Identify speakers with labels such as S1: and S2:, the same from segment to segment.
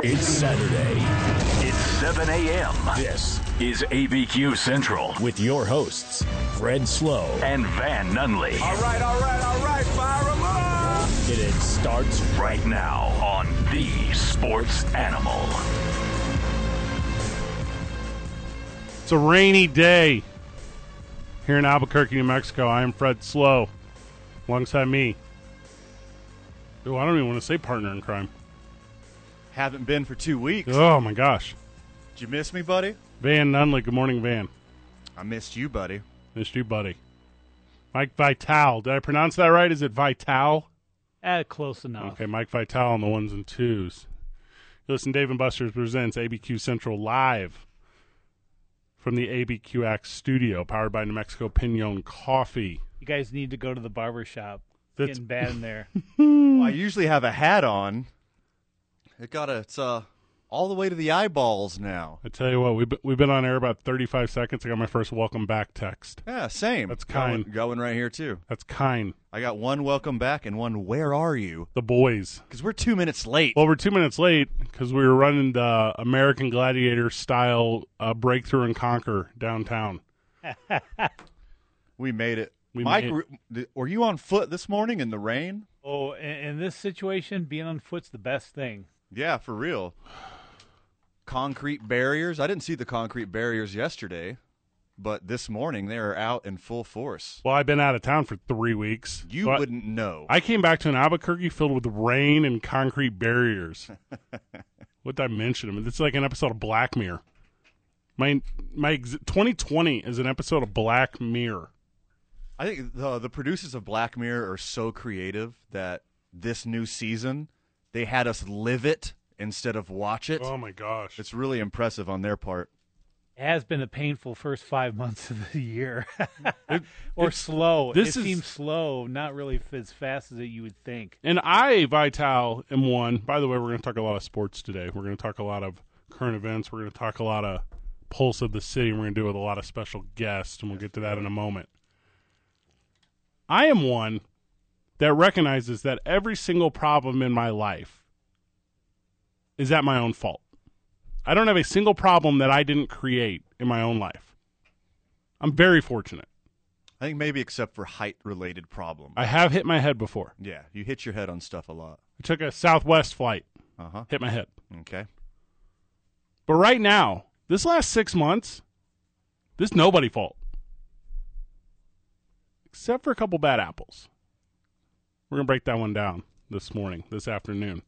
S1: It's Saturday.
S2: It's 7 a.m.
S1: This
S2: is ABQ Central
S1: with your hosts, Fred Slow
S2: and Van Nunley.
S3: All right, all right, all right, fire them up!
S1: And it starts
S2: right now on The Sports Animal.
S4: It's a rainy day here in Albuquerque, New Mexico. I am Fred Slow. Alongside me. Oh, I don't even want to say partner in crime.
S5: Haven't been for two weeks.
S4: Oh my gosh.
S5: Did you miss me, buddy?
S4: Van Nunley. Good morning, Van.
S5: I missed you, buddy.
S4: Missed you, buddy. Mike Vital. Did I pronounce that right? Is it Vital?
S6: Uh, close enough.
S4: Okay, Mike Vital on the ones and twos. Listen, Dave and Buster's presents ABQ Central live from the ABQX studio, powered by New Mexico Pinon Coffee.
S6: You guys need to go to the barber shop. It's getting bad in there.
S5: well, I usually have a hat on. It got it's uh all the way to the eyeballs now.
S4: I tell you what, we've been, we've been on air about 35 seconds. I got my first welcome back text.
S5: Yeah, same.
S4: That's kind.
S5: Going, going right here too.
S4: That's kind.
S5: I got one welcome back and one where are you?
S4: The boys.
S5: Because we're two minutes late.
S4: Well, we're two minutes late because we were running the American Gladiator style uh, breakthrough and conquer downtown.
S5: we made it.
S4: We
S5: Mike,
S4: made
S5: were, were you on foot this morning in the rain?
S6: Oh, in, in this situation, being on foot's the best thing.
S5: Yeah, for real. Concrete barriers. I didn't see the concrete barriers yesterday, but this morning they are out in full force.
S4: Well, I've been out of town for three weeks.
S5: You
S4: so
S5: wouldn't know.
S4: I came back to an Albuquerque filled with rain and concrete barriers. what did I mention? I mean, it's like an episode of Black Mirror. My my 2020 is an episode of Black Mirror.
S5: I think the the producers of Black Mirror are so creative that this new season they had us live it instead of watch it.
S4: Oh my gosh.
S5: It's really impressive on their part.
S6: It has been a painful first five months of the year, it, or slow.
S4: This
S6: it
S4: is,
S6: seems slow, not really as fast as you would think.
S4: And I, Vital, am one. By the way, we're going to talk a lot of sports today. We're going to talk a lot of current events. We're going to talk a lot of pulse of the city. And we're going to do it with a lot of special guests, and we'll get to that in a moment. I am one that recognizes that every single problem in my life is at my own fault. I don't have a single problem that I didn't create in my own life. I'm very fortunate.
S5: I think maybe except for height related problems.
S4: I have hit my head before.
S5: Yeah, you hit your head on stuff a lot.
S4: I took a Southwest flight.
S5: Uh-huh.
S4: Hit my head.
S5: Okay.
S4: But right now, this last 6 months, this nobody fault. Except for a couple bad apples. We're going to break that one down this morning, this afternoon.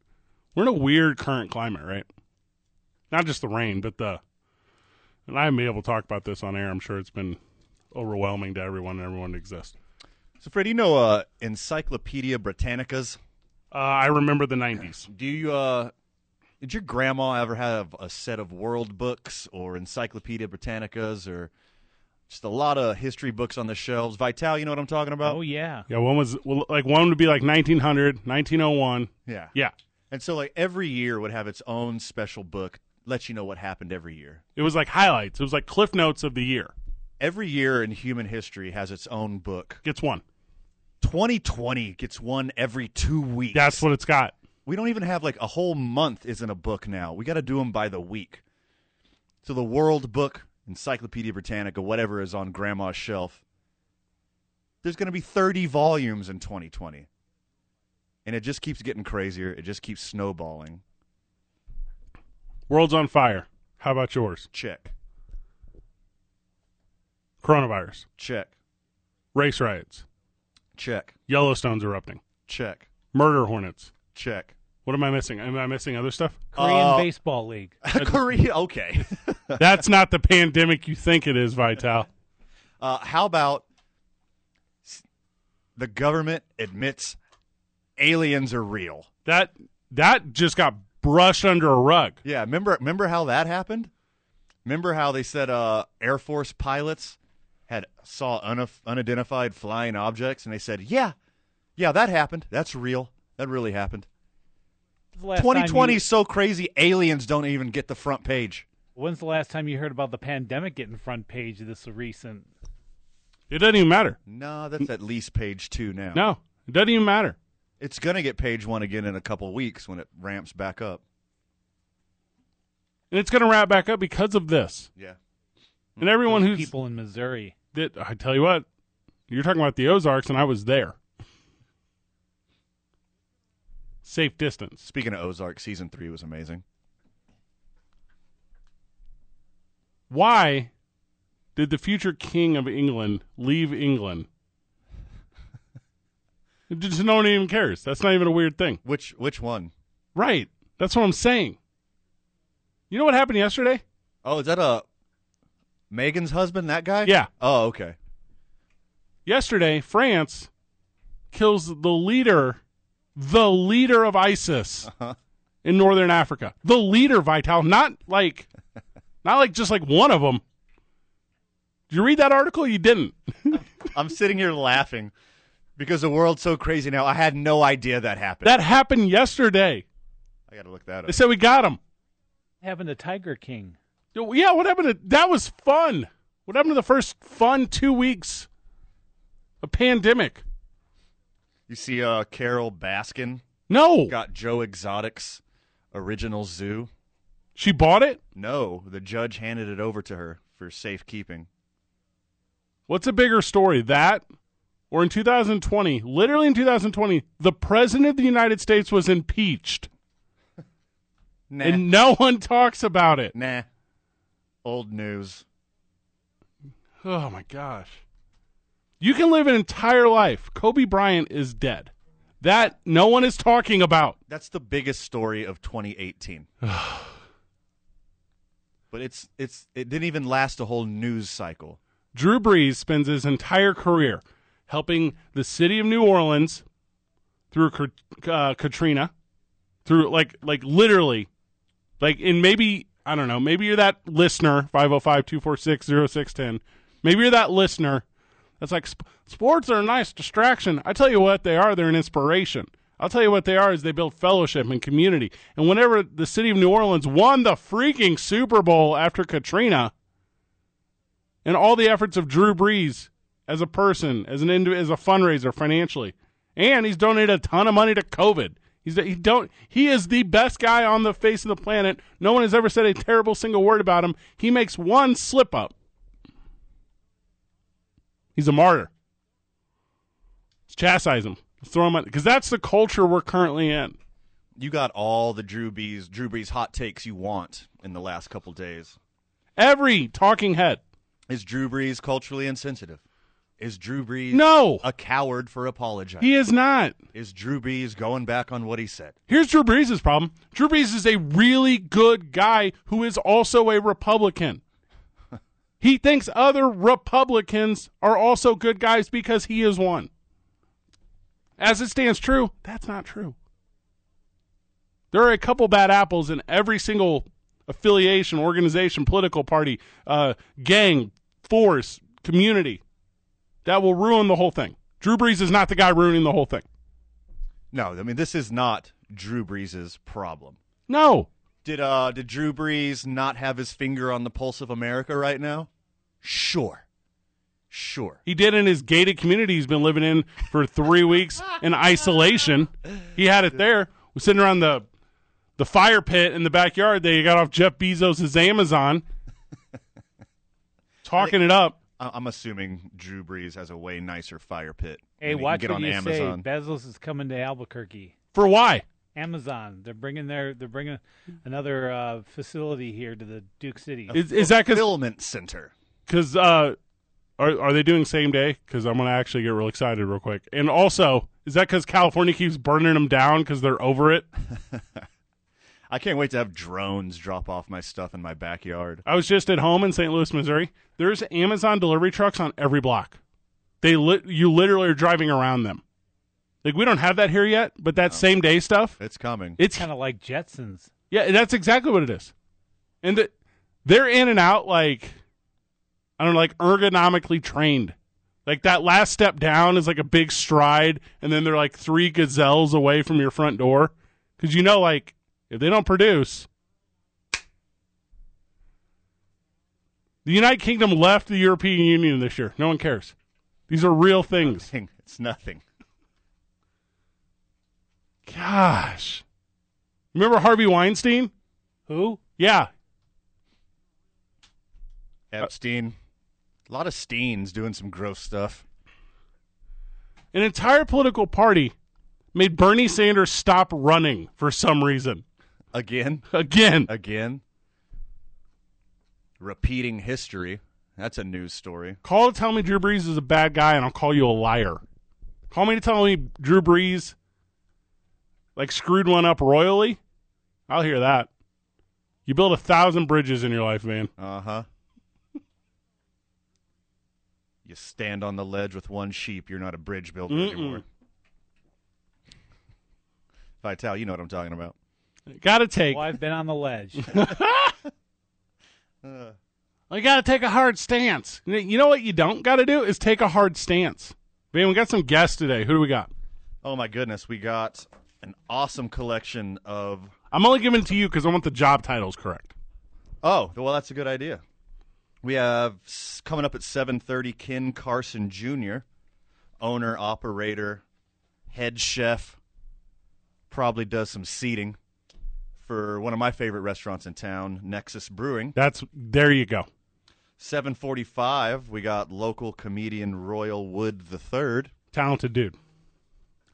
S4: We're in a weird current climate, right? Not just the rain, but the. And I haven't been able to talk about this on air. I'm sure it's been overwhelming to everyone and everyone to exist.
S5: So, Fred, you know uh, Encyclopedia Britannicas?
S4: Uh, I remember the 90s.
S5: Do you. Uh, did your grandma ever have a set of world books or Encyclopedia Britannicas or just a lot of history books on the shelves? Vital, you know what I'm talking about?
S6: Oh, yeah.
S4: Yeah, one was well, like one would be like 1900, 1901.
S5: Yeah.
S4: Yeah.
S5: And so, like, every year would have its own special book, let you know what happened every year.
S4: It was like highlights. It was like cliff notes of the year.
S5: Every year in human history has its own book.
S4: Gets one.
S5: 2020 gets one every two weeks.
S4: That's what it's got.
S5: We don't even have like a whole month isn't a book now. We got to do them by the week. So the World Book, Encyclopedia Britannica, whatever is on Grandma's shelf, there's going to be 30 volumes in 2020. And it just keeps getting crazier. It just keeps snowballing.
S4: World's on fire. How about yours?
S5: Check.
S4: Coronavirus.
S5: Check.
S4: Race riots.
S5: Check.
S4: Yellowstone's erupting.
S5: Check.
S4: Murder hornets.
S5: Check.
S4: What am I missing? Am I missing other stuff?
S6: Korean
S5: Uh,
S6: Baseball League.
S5: Korea. Okay.
S4: That's not the pandemic you think it is, Vital.
S5: Uh, how about s- the government admits aliens are real?
S4: That that just got brushed under a rug.
S5: Yeah, remember remember how that happened? Remember how they said uh, Air Force pilots had saw unif- unidentified flying objects, and they said, "Yeah, yeah, that happened. That's real. That really happened."
S6: When's the last time
S5: 2020
S6: you-
S5: is so crazy. Aliens don't even get the front page.
S6: When's the last time you heard about the pandemic getting front page this recent?
S4: It doesn't even matter.
S5: No, that's at least page two now.
S4: No, it doesn't even matter.
S5: it's gonna get page one again in a couple weeks when it ramps back up.
S4: and it's going to wrap back up because of this.
S5: Yeah.
S4: And everyone who's
S6: people in Missouri.
S4: that I tell you what, you're talking about the Ozarks, and I was there. Safe distance.
S5: Speaking of Ozark, season three was amazing.
S4: Why did the future king of England leave England? Just no one even cares. That's not even a weird thing.
S5: Which which one?
S4: Right. That's what I'm saying. You know what happened yesterday?
S5: Oh, is that a Meghan's husband? That guy?
S4: Yeah.
S5: Oh, okay.
S4: Yesterday, France kills the leader, the leader of ISIS uh-huh. in northern Africa. The leader, Vital, not like, not like just like one of them. Did you read that article? You didn't.
S5: I'm sitting here laughing because the world's so crazy now. I had no idea that happened.
S4: That happened yesterday.
S5: I got to look that up.
S4: They said we got him.
S6: Having the Tiger King.
S4: Yeah, what happened to that? Was fun. What happened to the first fun two weeks? A pandemic.
S5: You see, uh, Carole Baskin
S4: No,
S5: got Joe Exotic's original zoo.
S4: she bought it.
S5: No, the judge handed it over to her for safekeeping.
S4: What's a bigger story, that or in 2020? Literally in 2020, the president of the United States was impeached,
S5: Nah,
S4: and no one talks about it.
S5: nah. Old news.
S4: Oh my gosh. You can live an entire life. Kobe Bryant is dead. That no one is talking about.
S5: That's the biggest story of 2018. but it's it's it didn't even last a whole news cycle.
S4: Drew Brees spends his entire career helping the city of New Orleans through uh, Katrina, through like like literally, like and maybe I don't know, maybe you're that listener 505-246-0610. Maybe you're that listener that's like "Sp- sports are a nice distraction. I tell you what they are, they're an inspiration. I'll tell you what they are is they build fellowship and community. And whenever the city of New Orleans won the freaking Super Bowl after Katrina, and all the efforts of Drew Brees as a person, as an indi- as a fundraiser financially, and he's donated a ton of money to COVID. He's he don't he is the best guy on the face of the planet. No one has ever said a terrible single word about him. He makes one slip up. He's a martyr. Let's chastise him. Let's throw him because that's the culture we're currently in.
S5: You got all the Drew Brees Drew Brees hot takes you want in the last couple days.
S4: Every talking head.
S5: Is Drew Brees culturally insensitive? Is Drew Brees
S4: No,
S5: a coward for apologizing?
S4: he is not.
S5: Is Drew Brees going back on what he said?
S4: Here's Drew Brees' problem. Drew Brees is a really good guy who is also a Republican. He thinks other Republicans are also good guys because he is one. As it stands true, that's not true. There are a couple bad apples in every single affiliation, organization, political party, uh, gang, force, community that will ruin the whole thing. Drew Brees is not the guy ruining the whole thing.
S5: No, I mean this is not Drew Brees' problem.
S4: No,
S5: Did uh did Drew Brees not have his finger on the pulse of America right now? Sure. Sure.
S4: He did in his gated community he's been living in for three weeks in isolation. He had it there. We're sitting around the the fire pit in the backyard that he got off Jeff Bezos' Amazon, talking it up.
S5: I- I'm assuming Drew Brees has a way nicer fire pit.
S6: Hey,
S5: than he
S6: watch
S5: get
S6: what
S5: on
S6: you
S5: Amazon.
S6: say. Bezos is coming to Albuquerque.
S4: For why?
S6: Amazon. They're bringing their. They're bringing another uh, facility here to the Duke City.
S4: Is, is that because
S5: Fulfillment center.
S4: Because uh, are are they doing same day? Because I'm gonna actually get real excited real quick. And also, is that because California keeps burning them down because they're over it?
S5: I can't wait to have drones drop off my stuff in my backyard.
S4: I was just at home in St. Louis, Missouri. There's Amazon delivery trucks on every block. They lit, you literally are driving around them. Like we don't have that here yet, but that same day stuff,
S5: It's coming.
S4: it's
S6: kind of like Jetsons.
S4: yeah, that's exactly what it is. And the, they're in and out like I don't know, like ergonomically trained. Like that last step down is like a big stride, and then they're like three gazelles away from your front door. Because you know, like if they don't produce, the United Kingdom left the European Union this year. No one cares. These are real things.
S5: It's nothing.
S4: Gosh, remember Harvey Weinstein?
S6: Who?
S4: Yeah,
S5: Epstein. A lot of Steens doing some gross stuff.
S4: An entire political party made Bernie Sanders stop running for some reason.
S5: Again,
S4: Again.
S5: again. Repeating history. That's a news story.
S4: Call to tell me Drew Brees is a bad guy, and I'll call you a liar. Call me to tell me Drew Brees like screwed one up royally. I'll hear that. You build a thousand bridges in your life, man.
S5: Uh huh. You stand on the ledge with one sheep. You're not a bridge builder anymore. Vital, you know what I'm talking about.
S4: Got to take.
S6: Well, I've been on the ledge.
S4: You got to take a hard stance. You know what you don't got to do is take a hard stance. Man, we got some guests today. Who do we got?
S5: Oh my goodness, we got an awesome collection of.
S4: I'm only giving it to you because I want the job titles correct.
S5: Oh, well, that's a good idea. We have coming up at 7:30 Ken Carson Jr., owner, operator, head chef. Probably does some seating for one of my favorite restaurants in town, Nexus Brewing.
S4: That's there you go.
S5: 7:45, we got local comedian Royal Wood III.
S4: Talented dude.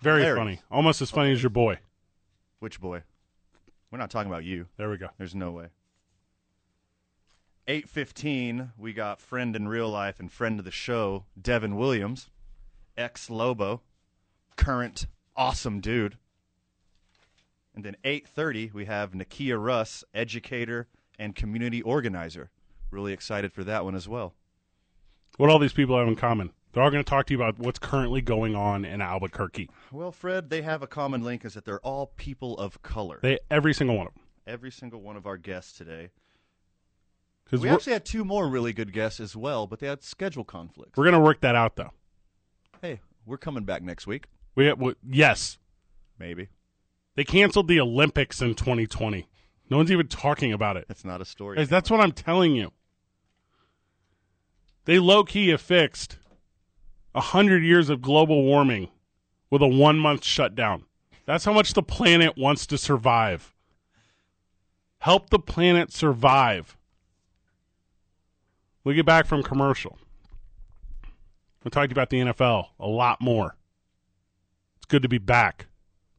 S4: Very
S5: Hilarious.
S4: funny. Almost as funny as your boy.
S5: Which boy? We're not talking about you.
S4: There we go.
S5: There's no way. 8:15, we got friend in real life and friend of the show, Devin Williams, ex Lobo, current awesome dude. And then 8:30, we have Nakia Russ, educator and community organizer. Really excited for that one as well.
S4: What all these people have in common? They're all going to talk to you about what's currently going on in Albuquerque.
S5: Well, Fred, they have a common link is that they're all people of color.
S4: They every single one of them.
S5: Every single one of our guests today.
S4: Because
S5: We actually had two more really good guests as well, but they had schedule conflicts.
S4: we're going to work that out though.
S5: Hey, we're coming back next week,
S4: We, we yes,
S5: maybe.
S4: they canceled the Olympics in 2020. No one's even talking about it.
S5: That's not a story.
S4: Guys, that's what I'm telling you. They low key have fixed a hundred years of global warming with a one month shutdown. That's how much the planet wants to survive. Help the planet survive. We get back from commercial. We'll talk to you about the NFL a lot more. It's good to be back.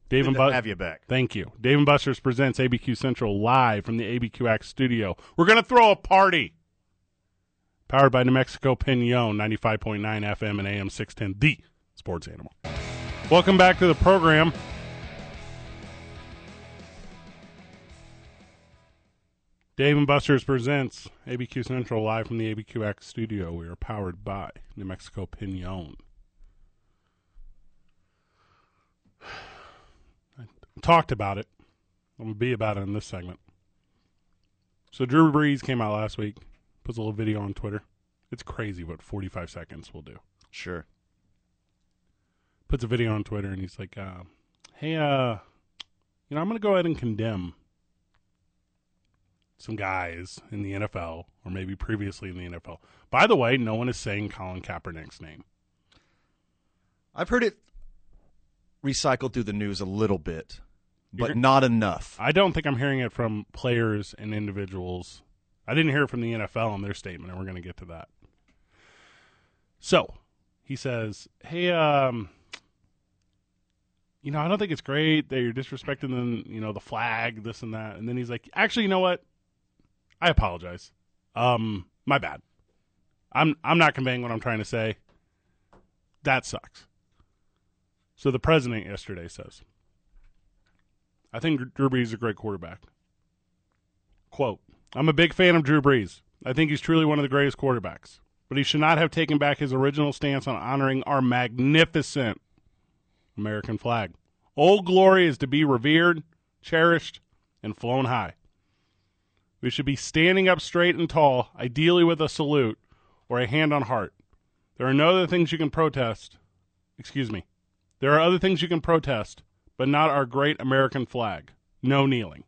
S4: Dave
S5: Good
S4: and
S5: to
S4: Bud-
S5: have you back.
S4: Thank you. Dave and Buster's presents ABQ Central live from the ABQX studio. We're going to throw a party. Powered by New Mexico Pinon, 95.9 FM and AM 610, the sports animal. Welcome back to the program. Dave and Buster's presents ABQ Central live from the ABQX studio. We are powered by New Mexico Pinon. I talked about it. I'm gonna be about it in this segment. So Drew Brees came out last week, puts a little video on Twitter. It's crazy what 45 seconds will do.
S5: Sure.
S4: Puts a video on Twitter and he's like, uh, "Hey, uh, you know, I'm gonna go ahead and condemn some guys in the NFL, or maybe previously in the NFL. By the way, no one is saying Colin Kaepernick's name.
S5: I've heard it recycled through the news a little bit, but
S4: You're-
S5: not enough.
S4: I don't think I'm hearing it from players and individuals. I didn't hear it from the NFL in their statement, and we're going to get to that. So he says, "Hey, um, you know, I don't think it's great that you're disrespecting the, you know, the flag, this and that." And then he's like, "Actually, you know what? I apologize. Um, my bad. I'm I'm not conveying what I'm trying to say. That sucks." So the president yesterday says. I think Drew Brees is a great quarterback. Quote, I'm a big fan of Drew Brees. I think he's truly one of the greatest quarterbacks. But he should not have taken back his original stance on honoring our magnificent American flag. Old Glory is to be revered, cherished, and flown high. We should be standing up straight and tall, ideally with a salute or a hand on heart. There are no other things you can protest. Excuse me. There are other things you can protest, but not our great American flag. No kneeling.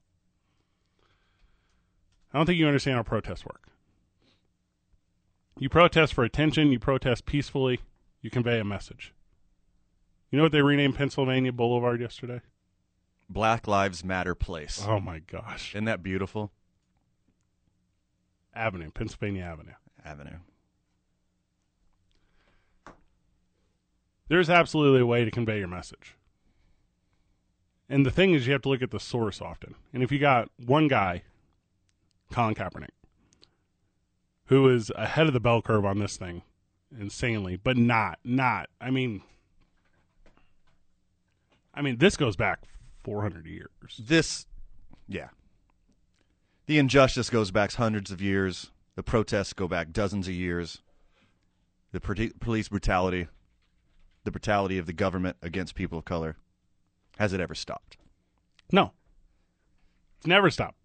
S4: I don't think you understand how protests work. You protest for attention, you protest peacefully, you convey a message. You know what they renamed Pennsylvania Boulevard yesterday?
S5: Black Lives Matter place.
S4: Oh my gosh.
S5: Isn't that beautiful?
S4: Avenue, Pennsylvania Avenue.
S5: Avenue.
S4: There's absolutely a way to convey your message. And the thing is, you have to look at the source often. And if you got one guy, Colin Kaepernick, who is ahead of the bell curve on this thing insanely, but not, not, I mean, I mean, this goes back 400 years.
S5: This, yeah. The injustice goes back hundreds of years. The protests go back dozens of years. The police brutality, the brutality of the government against people of color, has it ever stopped?
S4: No. It's never stopped.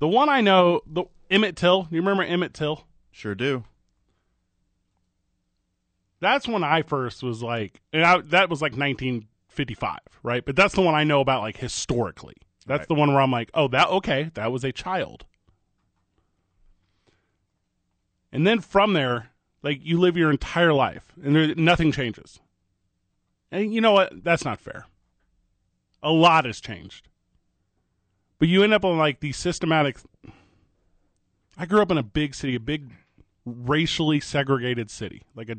S4: The one I know, the Emmett Till, you remember Emmett Till?
S5: Sure do.
S4: That's when I first was like, and I, that was like 1955, right? But that's the one I know about like historically. That's
S5: Right.
S4: the one where I'm like, oh, that okay, that was a child. And then from there, like you live your entire life and there, nothing changes. And you know what? That's not fair. A lot has changed. But you end up on like these systematic. I grew up in a big city, a big racially segregated city, like a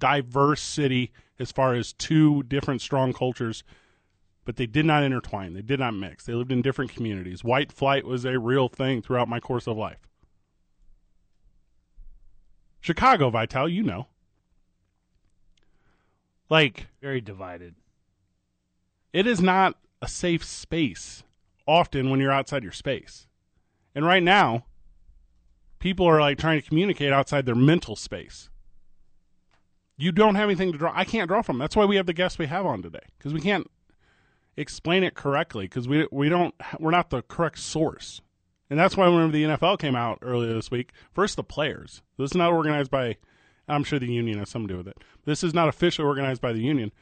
S4: diverse city as far as two different strong cultures, but they did not intertwine. They did not mix. They lived in different communities. White flight was a real thing throughout my course of life. Chicago, Vital, you know. Like,
S6: Very divided.
S4: it is not a safe space often when you're outside your space. And right now, people are like trying to communicate outside their mental space. You don't have anything to draw. I can't draw from. That's why we have the guests we have on today because we can't explain it correctly because we we don't we're not the correct source. And that's why whenever the NFL came out earlier this week, first the players. This is not organized by. I'm sure the union has something to do with it. This is not officially organized by the union,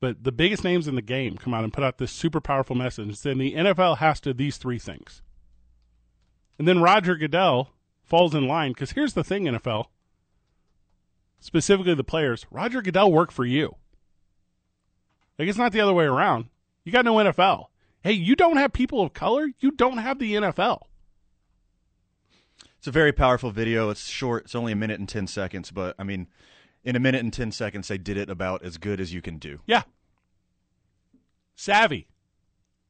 S4: but the biggest names in the game come out and put out this super powerful message saying the NFL has to these three things. And then Roger Goodell falls in line because here's the thing, NFL, specifically the players. Roger Goodell worked for you. Like it's not the other way around. You got no NFL. Hey, you don't have people of color. You don't have the NFL.
S5: It's a very powerful video. It's short. It's only a minute and 10 seconds, but I mean, in a minute and 10 seconds, they did it about as good as you can do.
S4: Yeah. Savvy.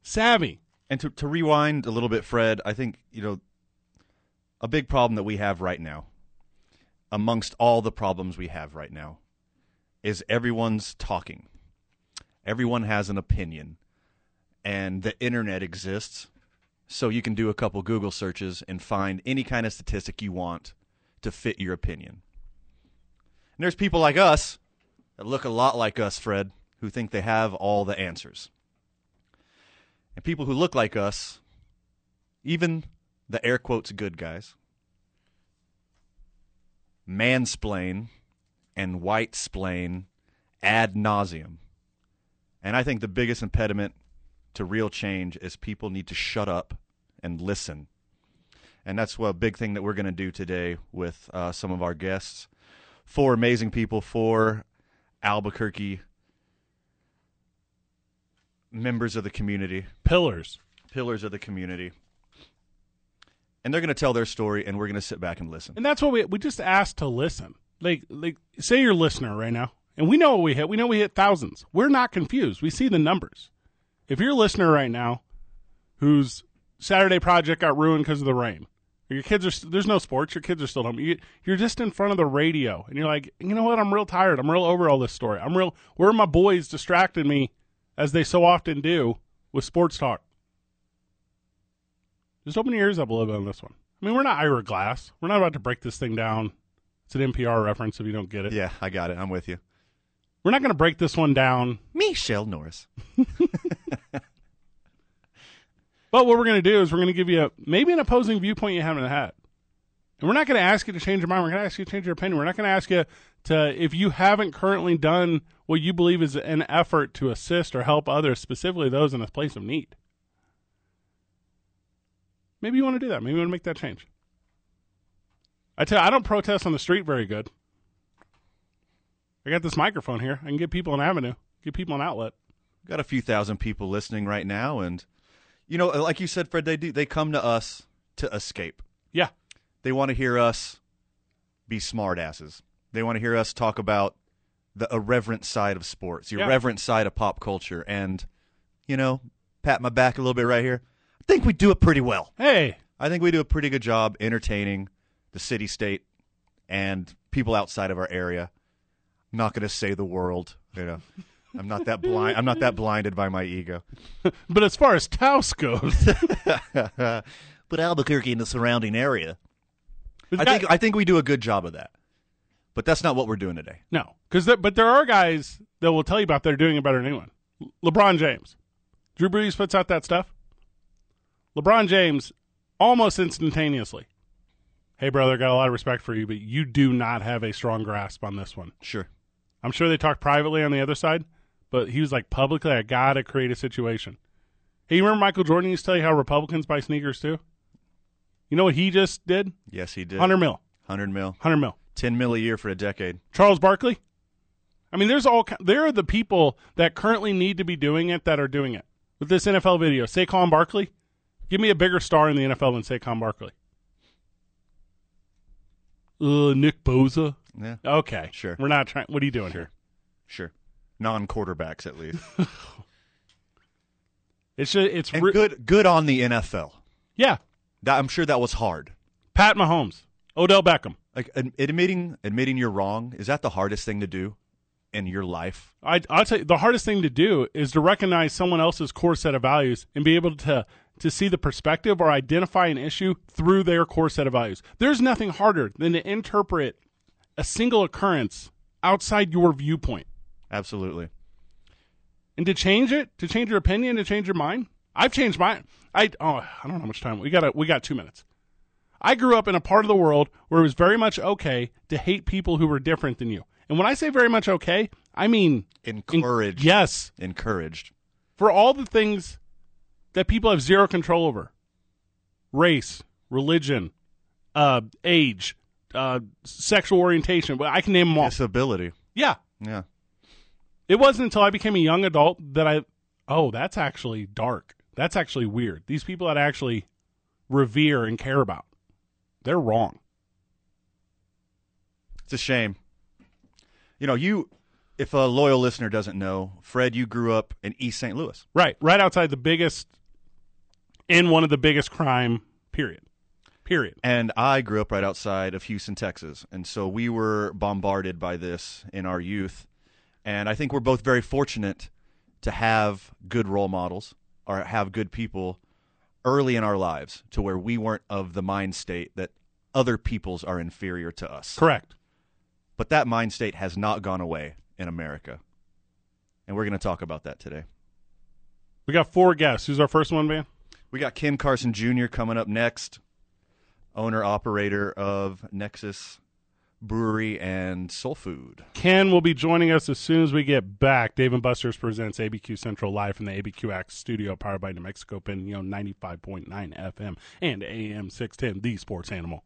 S4: Savvy.
S5: And to, to rewind a little bit, Fred, I think, you know, a big problem that we have right now, amongst all the problems we have right now, is everyone's talking. Everyone has an opinion. And the internet exists, so you can do a couple Google searches and find any kind of statistic you want to fit your opinion. And there's people like us that look a lot like us, Fred, who think they have all the answers. And people who look like us, even the air quotes good guys, mansplain and white splain ad nauseum. And I think the biggest impediment to real change is people need to shut up and listen. And that's what a big thing that we're going to do today with uh, some of our guests. Four amazing people, four Albuquerque members of the community,
S4: Pillars.
S5: pillars of the community. And they're going to tell their story, and we're going to sit back and listen.
S4: And that's what we we just asked to listen. Like like say you're a listener right now, and we know what we hit. We know we hit thousands. We're not confused. We see the numbers. If you're a listener right now, whose Saturday project got ruined because of the rain, your kids are st- there's no sports, your kids are still home. You, you're just in front of the radio, and you're like, you know what? I'm real tired. I'm real over all this story. I'm real. Where are my boys distracting me, as they so often do with sports talk? Just open your ears up a little bit on this one. I mean, we're not Ira Glass. We're not about to break this thing down. It's an NPR reference if you don't get it.
S5: Yeah, I got it. I'm with you.
S4: We're not going to break this one down.
S5: Michele Norris.
S4: But what we're going to do is we're going to give you a, maybe an opposing viewpoint you haven't had. And we're not going to ask you to change your mind. We're going to ask you to change your opinion. We're not going to ask you to, if you haven't currently done what you believe is an effort to assist or help others, specifically those in a place of need. Maybe you want to do that. Maybe you want to make that change. I tell you, I don't protest on the street very good. I got this microphone here. I can give people an avenue, give people an outlet.
S5: Got a few thousand people listening right now, and you know, like you said, Fred, they do. They come to us to escape.
S4: Yeah.
S5: They want to hear us be smartasses. They want to hear us talk about the irreverent side of sports, the
S4: Yeah.
S5: irreverent side of pop culture, and you know, pat my back a little bit right here. I think we do it pretty well.
S4: Hey,
S5: I think we do a pretty good job entertaining the city state and people outside of our area. I'm not going to say the world, you know. I'm not that blind. I'm not that blinded by my ego.
S4: but as far as Taos goes,
S5: but Albuquerque and the surrounding area, I think I think we do a good job of that. But that's not what we're doing today.
S4: no, because but there are guys that will tell you about they're doing it better than anyone. LeBron James, Drew Brees puts out that stuff. LeBron James almost instantaneously. Hey, brother, got a lot of respect for you, but you do not have a strong grasp on this one.
S5: Sure.
S4: I'm sure they talk privately on the other side, but he was like publicly, I gotta create a situation. Hey, you remember Michael Jordan used to tell you how Republicans buy sneakers too? You know what he just did?
S5: Yes, he did.
S4: 100 mil.
S5: 100 mil.
S4: 100 mil.
S5: 10 mil a year for a decade.
S4: Charles Barkley? I mean, there's all there are the people that currently need to be doing it that are doing it. With this NFL video, Saquon Barkley, give me a bigger star in the NFL than Saquon Barkley. Uh, Nick Bosa.
S5: Yeah,
S4: Okay,
S5: Sure.
S4: We're not trying. What are you doing here?
S5: sure. Non-quarterbacks at least.
S4: It's just, it's
S5: and
S4: re-
S5: good good on the NFL.
S4: Yeah,
S5: That, I'm sure that was hard.
S4: Pat Mahomes, Odell Beckham.
S5: Like admitting admitting you're wrong is that the hardest thing to do in your life?
S4: I, I'll tell you, the hardest thing to do is to recognize someone else's core set of values and be able to to see the perspective or identify an issue through their core set of values. There's nothing harder than to interpret a single occurrence outside your viewpoint
S5: Absolutely.
S4: and to change it, to change your opinion, to change your mind. I've changed mine. I oh, I don't know how much time we got. We got two minutes. I grew up in a part of the world where it was very much okay to hate people who were different than you. And when I say very much okay, I mean
S5: Encouraged.
S4: yes,
S5: Encouraged.
S4: for all the things that people have zero control over race, religion, uh, age, uh, sexual orientation. I can name them all.
S5: Disability.
S4: Yeah.
S5: Yeah.
S4: It wasn't until I became a young adult that I, oh, that's actually dark. That's actually weird. These people that I actually revere and care about, they're wrong.
S5: It's a shame. You know, you if a loyal listener doesn't know, Fred, you grew up in East St. Louis.
S4: Right. Right outside the biggest, in one of the biggest crime, period. Period.
S5: And I grew up right outside of Houston, Texas. And so we were bombarded by this in our youth. And I think we're both very fortunate to have good role models or have good people early in our lives to where we weren't of the mind state that other peoples are inferior to us.
S4: Correct.
S5: But that mind state has not gone away in America. And we're going to talk about that today.
S4: We got four guests. Who's our first one, man?
S5: We got Ken Carson Jr. coming up next, owner operator of Nexus Brewery and Soul Food.
S4: Ken will be joining us as soon as we get back. Dave and Buster's presents ABQ Central live from the ABQX studio, powered by New Mexico know, 95.9 FM and AM 610, the sports animal.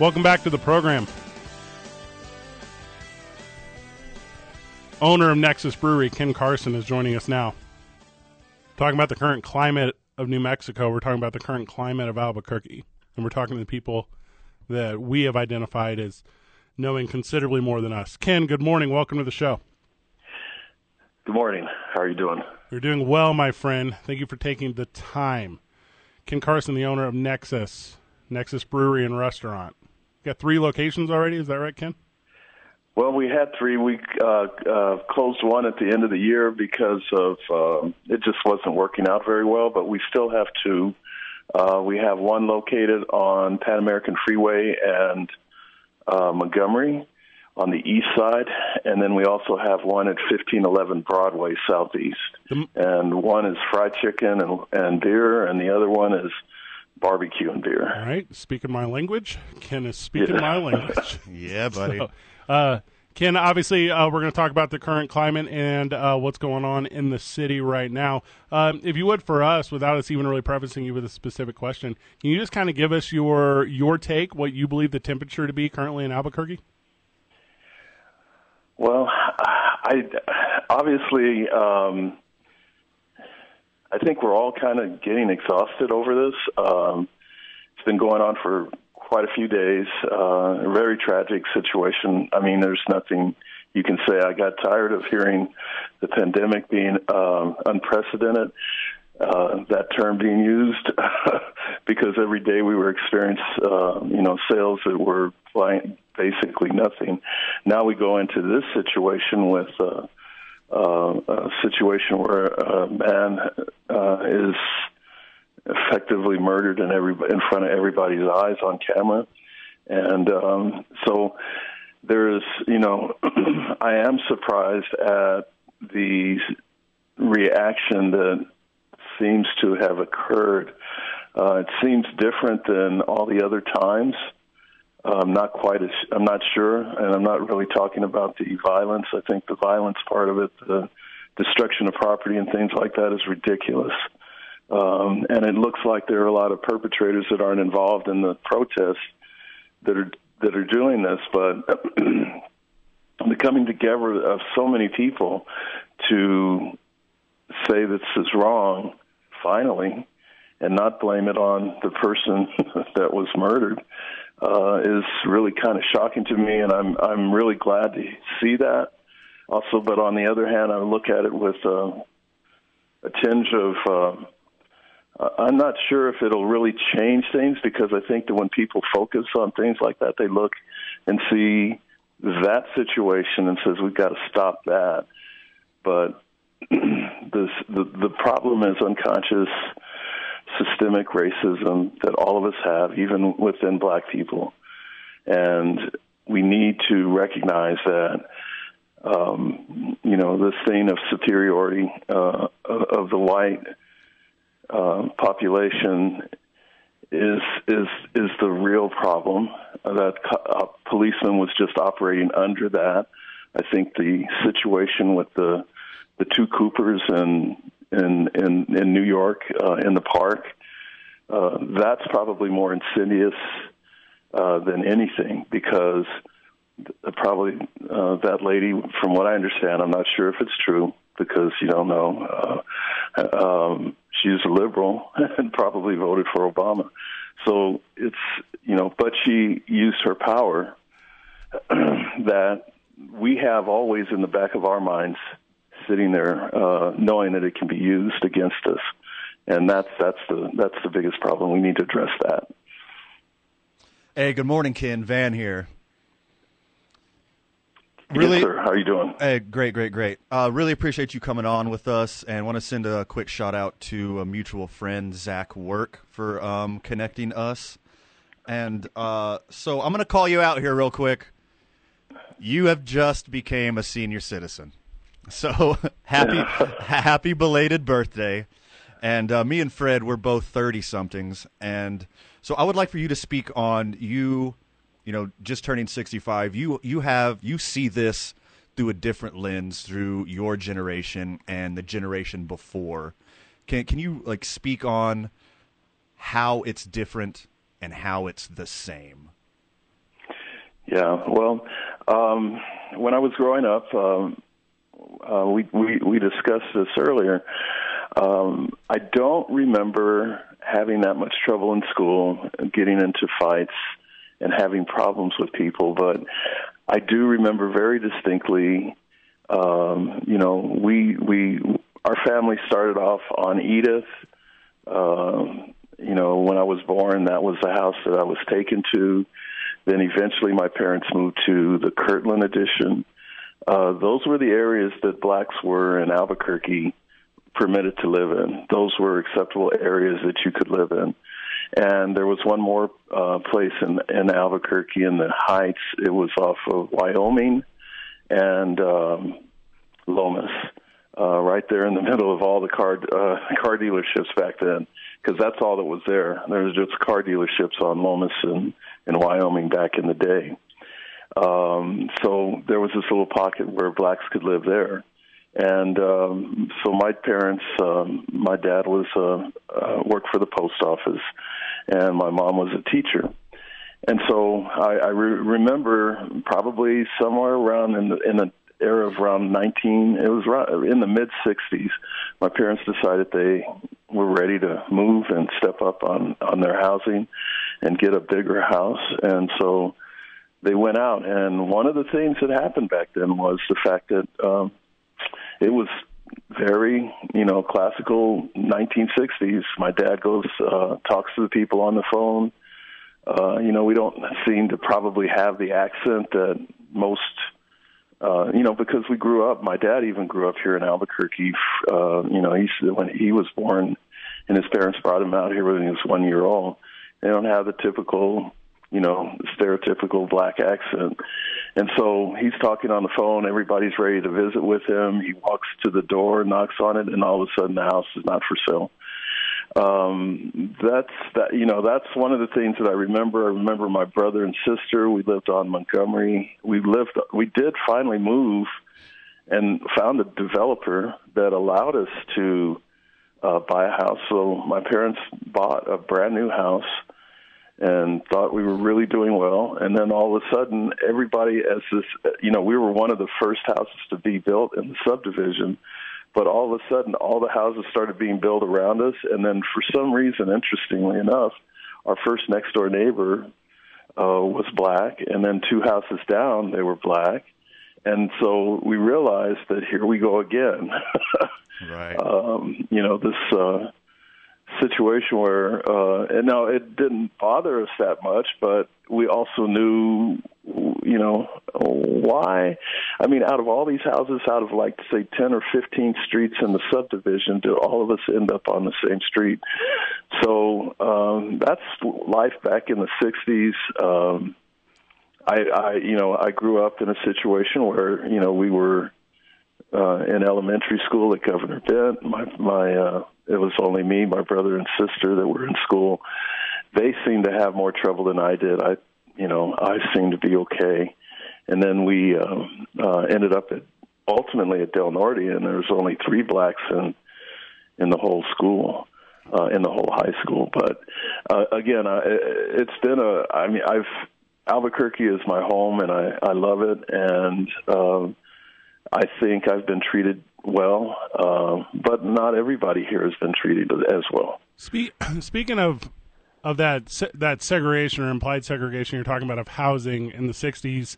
S4: Welcome back to the program. Owner of Nexus Brewery, Ken Carson, is joining us now. Talking about the current climate of New Mexico, we're talking about the current climate of Albuquerque, and we're talking to the people that we have identified as knowing considerably more than us. Ken, good morning. Welcome to the show.
S7: Good morning. How are you doing?
S4: You're doing well, my friend. Thank you for taking the time. Ken Carson, the owner of Nexus, Nexus Brewery and Restaurant. Got three locations already. Is that right, Ken?
S7: Well, we had three. We uh, uh, closed one at the end of the year because of um, it just wasn't working out very well. But we still have two. Uh, we have one located on Pan American Freeway and uh, Montgomery on the east side, and then we also have one at 1511 Broadway southeast.
S4: The-
S7: And one is fried chicken and, and beer, and the other one is barbecue and beer.
S4: All right. Speaking my language. Ken is speaking
S7: Yeah.
S4: my language.
S5: Yeah, buddy.
S4: So, uh, Ken, obviously, uh, we're going to talk about the current climate and uh, what's going on in the city right now. Um, if you would, for us, without us even really prefacing you with a specific question, can you just kind of give us your your take, what you believe the temperature to be currently in Albuquerque?
S7: Well, I obviously um, I think we're all kind of getting exhausted over this. Um, it's been going on for quite a few days. Uh, a very tragic situation. I mean, there's nothing you can say. I got tired of hearing the pandemic being um, unprecedented. Uh, that term being used because every day we were experiencing, uh, you know, sales that were basically nothing. Now we go into this situation with uh, uh, a situation where a man uh, is effectively murdered in every in front of everybody's eyes on camera, and um, so there's you know I am surprised at the reaction that seems to have occurred. Uh, it seems different than all the other times. Um, not quite as I'm not sure, and I'm not really talking about the violence. I think the violence part of it, the destruction of property and things like that, is ridiculous. Um, and it looks like there are a lot of perpetrators that aren't involved in the protests that are that are doing this. But the coming together of so many people to say this is wrong, finally, and not blame it on the person that was murdered uh, is really kind of shocking to me, and I'm I'm really glad to see that. Also, but on the other hand, I look at it with uh, a tinge of. Uh, I'm not sure if it'll really change things because I think that when people focus on things like that, they look and see that situation and says we've got to stop that. But this, the the problem is unconscious systemic racism that all of us have, even within black people. And we need to recognize that, um, you know, this thing of superiority uh, of the white uh, population is is is the real problem. That a policeman was just operating under that. I think the situation with the the two Coopers and in in in New York uh, in the park. Uh, that's probably more insidious uh, than anything because probably uh, that lady, from what I understand, I'm not sure if it's true because you don't know. Uh, um, she's a liberal and probably voted for Obama. So it's you know, but she used her power that we have always in the back of our minds sitting there uh, knowing that it can be used against us, and that's that's the that's the biggest problem. We need to address that.
S5: Hey, good morning, Ken. Van here.
S7: Really, yes, sir. How are you doing?
S5: Hey, great, great, great. Uh, really appreciate you coming on with us, and want to send a quick shout out to a mutual friend, Zach Work, for um, connecting us. And uh, so I'm going to call you out here real quick. You have just became a senior citizen. So happy, happy belated birthday. And uh, me and Fred, we're both 30 somethings. And so I would like for you to speak on you, you know, just turning 65. You, you have, you see this through a different lens through your generation and the generation before. Can, can you like speak on how it's different and how it's the same?
S7: Yeah, well, um, when I was growing up, um, uh, we, we we discussed this earlier. Um, I don't remember having that much trouble in school, getting into fights, and having problems with people. But I do remember very distinctly. Um, you know, we we our family started off on Edith. Uh, you know, when I was born, that was the house that I was taken to. Then eventually, my parents moved to the Kirtland addition uh, those were the areas that blacks were in Albuquerque permitted to live in. Those were acceptable areas that you could live in. And there was one more uh, place in, in Albuquerque in the Heights. It was off of Wyoming and um, Lomas, uh, right there in the middle of all the car uh, car dealerships back then, because that's all that was there. There was just car dealerships on Lomas and in Wyoming back in the day. Um, so there was this little pocket where blacks could live there. And um, so my parents, um, my dad was uh, uh, worked for the post office, and my mom was a teacher. And so I, I re- remember probably somewhere around in the in the era of around 19. It was in the mid 60s. My parents decided they were ready to move and step up on on their housing and get a bigger house, and so they went out. And one of the things that happened back then was the fact that um, it was very, you know, classical 1960s. My dad goes, uh, talks to the people on the phone. Uh, you know, we don't seem to probably have the accent that most, uh, you know, because we grew up. My dad even grew up here in Albuquerque. Uh, you know, he when he was born, and his parents brought him out here when he was one year old. They don't have the typical you know, stereotypical black accent. And so he's talking on the phone. Everybody's ready to visit with him. He walks to the door, knocks on it, and all of a sudden the house is not for sale. Um, that's that. You know, that's one of the things that I remember. I remember my brother and sister. We lived on Montgomery. We lived. We did finally move, and found a developer that allowed us to uh, buy a house. So my parents bought a brand new house and thought we were really doing well. And then all of a sudden, everybody, as this, you know, we were one of the first houses to be built in the subdivision. But all of a sudden, all the houses started being built around us. And then, for some reason, interestingly enough, our first next door neighbor uh, was black. And then, two houses down, they were black. And so we realized that here we go again.
S5: right.
S7: Um, you know, this. Uh, situation where, uh, and now it didn't bother us that much, but we also knew, you know, why. I mean, out of all these houses, out of like say ten or fifteen streets in the subdivision, do all of us end up on the same street? So um, that's life back in the '60s. Um, I, I, you know, I grew up in a situation where, you know, we were uh, in elementary school at Governor Bent. My my uh, it was only me, my brother and sister that were in school. They seemed to have more trouble than I did. I, you know, I seemed to be okay. And then we um, uh, ended up at ultimately at Del Norte, and there was only three blacks in in the whole school, uh, in the whole high school. But uh, again, I, it's been a. I mean, I've Albuquerque is my home, and I I love it, and um, I think I've been treated well, uh, but not everybody here has been treated as well.
S4: Speak, speaking of of that that segregation or implied segregation you're talking about of housing in the '60s,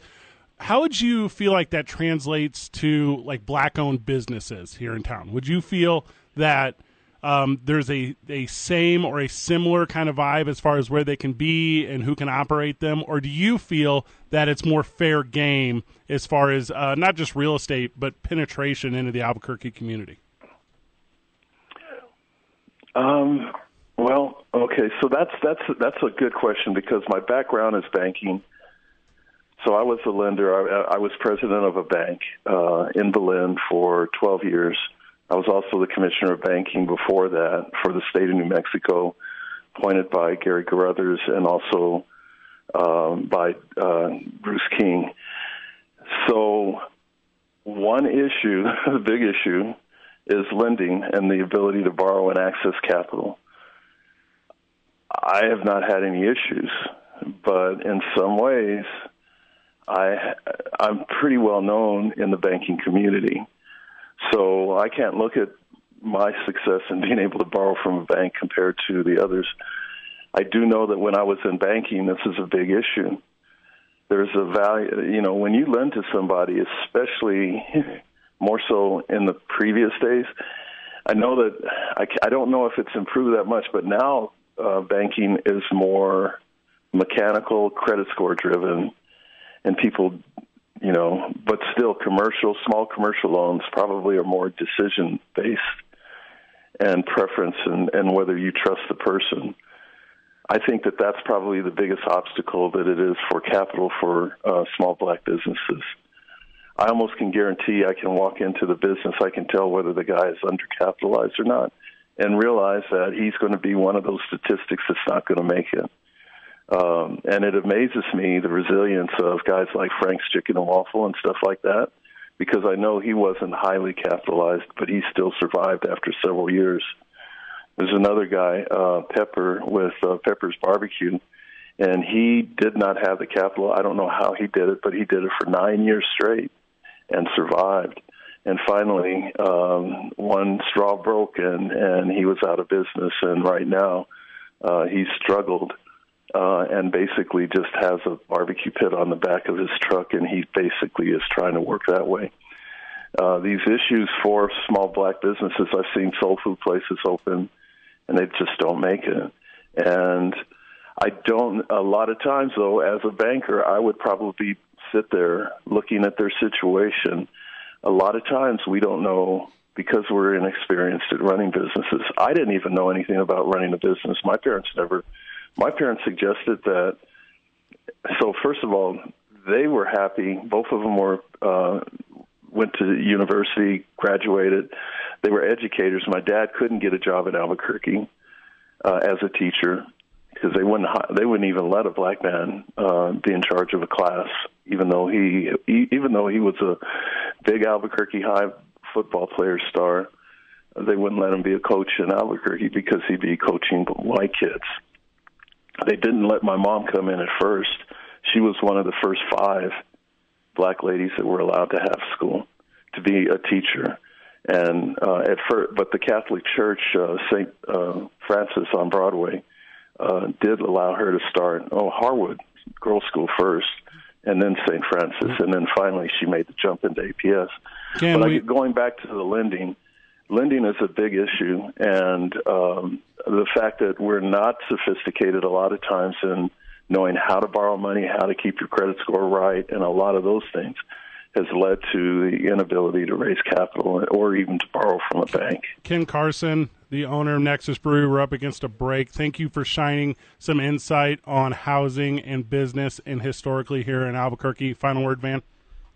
S4: how would you feel like that translates to like black-owned businesses here in town? Would you feel that um, there's a, a same or a similar kind of vibe as far as where they can be and who can operate them? Or do you feel that it's more fair game as far as uh, not just real estate, but penetration into the Albuquerque community?
S7: Um, well, okay, so that's that's that's a good question because my background is banking. So I was a lender. I, I was president of a bank uh, in Berlin for 12 years I was also the commissioner of banking before that for the state of New Mexico, appointed by Garrey Carruthers and also um, by uh, Bruce King. So, one issue, the big issue, is lending and the ability to borrow and access capital. I have not had any issues, but in some ways, I I'm pretty well known in the banking community so I can't look at my success in being able to borrow from a bank compared to the others. I do know that when I was in banking, this is a big issue. There's a value, you know, when you lend to somebody, especially more so in the previous days. I know that I, I don't know if it's improved that much, but now uh, banking is more mechanical, credit score driven, and people you know, but still commercial, small commercial loans probably are more decision based and preference and, and whether you trust the person. I think that that's probably the biggest obstacle that it is for capital for uh, small black businesses. I almost can guarantee I can walk into the business, I can tell whether the guy is undercapitalized or not, and realize that he's going to be one of those statistics that's not going to make it. Um, and it amazes me the resilience of guys like Frank's Chicken and Waffle and stuff like that, because I know he wasn't highly capitalized, but he still survived after several years. There's another guy, uh, Pepper, with uh, Pepper's Barbecue, and he did not have the capital. I don't know how he did it, but he did it for nine years straight. and survived. And finally, um, one straw broke, and and he was out of business. And right now, uh, he's struggled uh, and basically just has a barbecue pit on the back of his truck, and he basically is trying to work that way. Uh, these issues for small black businesses, I've seen soul food places open, and they just don't make it. And I don't. A lot of times, though, as a banker, I would probably sit there looking at their situation. A lot of times, we don't know because we're inexperienced at running businesses. I didn't even know anything about running a business. My parents never my parents suggested that. So first of all, they were happy. Both of them were uh, went to university, graduated. They were educators. My dad couldn't get a job in Albuquerque uh, as a teacher because they wouldn't they wouldn't even let a black man uh, be in charge of a class, even though he, even though he was a big Albuquerque High football player star. They wouldn't let him be a coach in Albuquerque because he'd be coaching white kids they didn't let my mom come in at first. She was one of the first five black ladies that were allowed to have school to be a teacher. And uh, at first, but the Catholic Church, uh, Saint uh, Francis on Broadway, uh, did allow her to start. Oh, Harwood Girls School first, and then Saint Francis, and then finally she made the jump into APS.
S4: Can
S7: but
S4: we...
S7: I, going back to the lending, lending is a big issue, and um, the fact that we're not sophisticated a lot of times in knowing how to borrow money, how to keep your credit score right, and a lot of those things has led to the inability to raise capital or even to borrow from a bank.
S4: Ken Carson, the owner of Nexus Brewery, we're up against a break. Thank you for shining some insight on housing and business and historically here in Albuquerque. Final word, Van.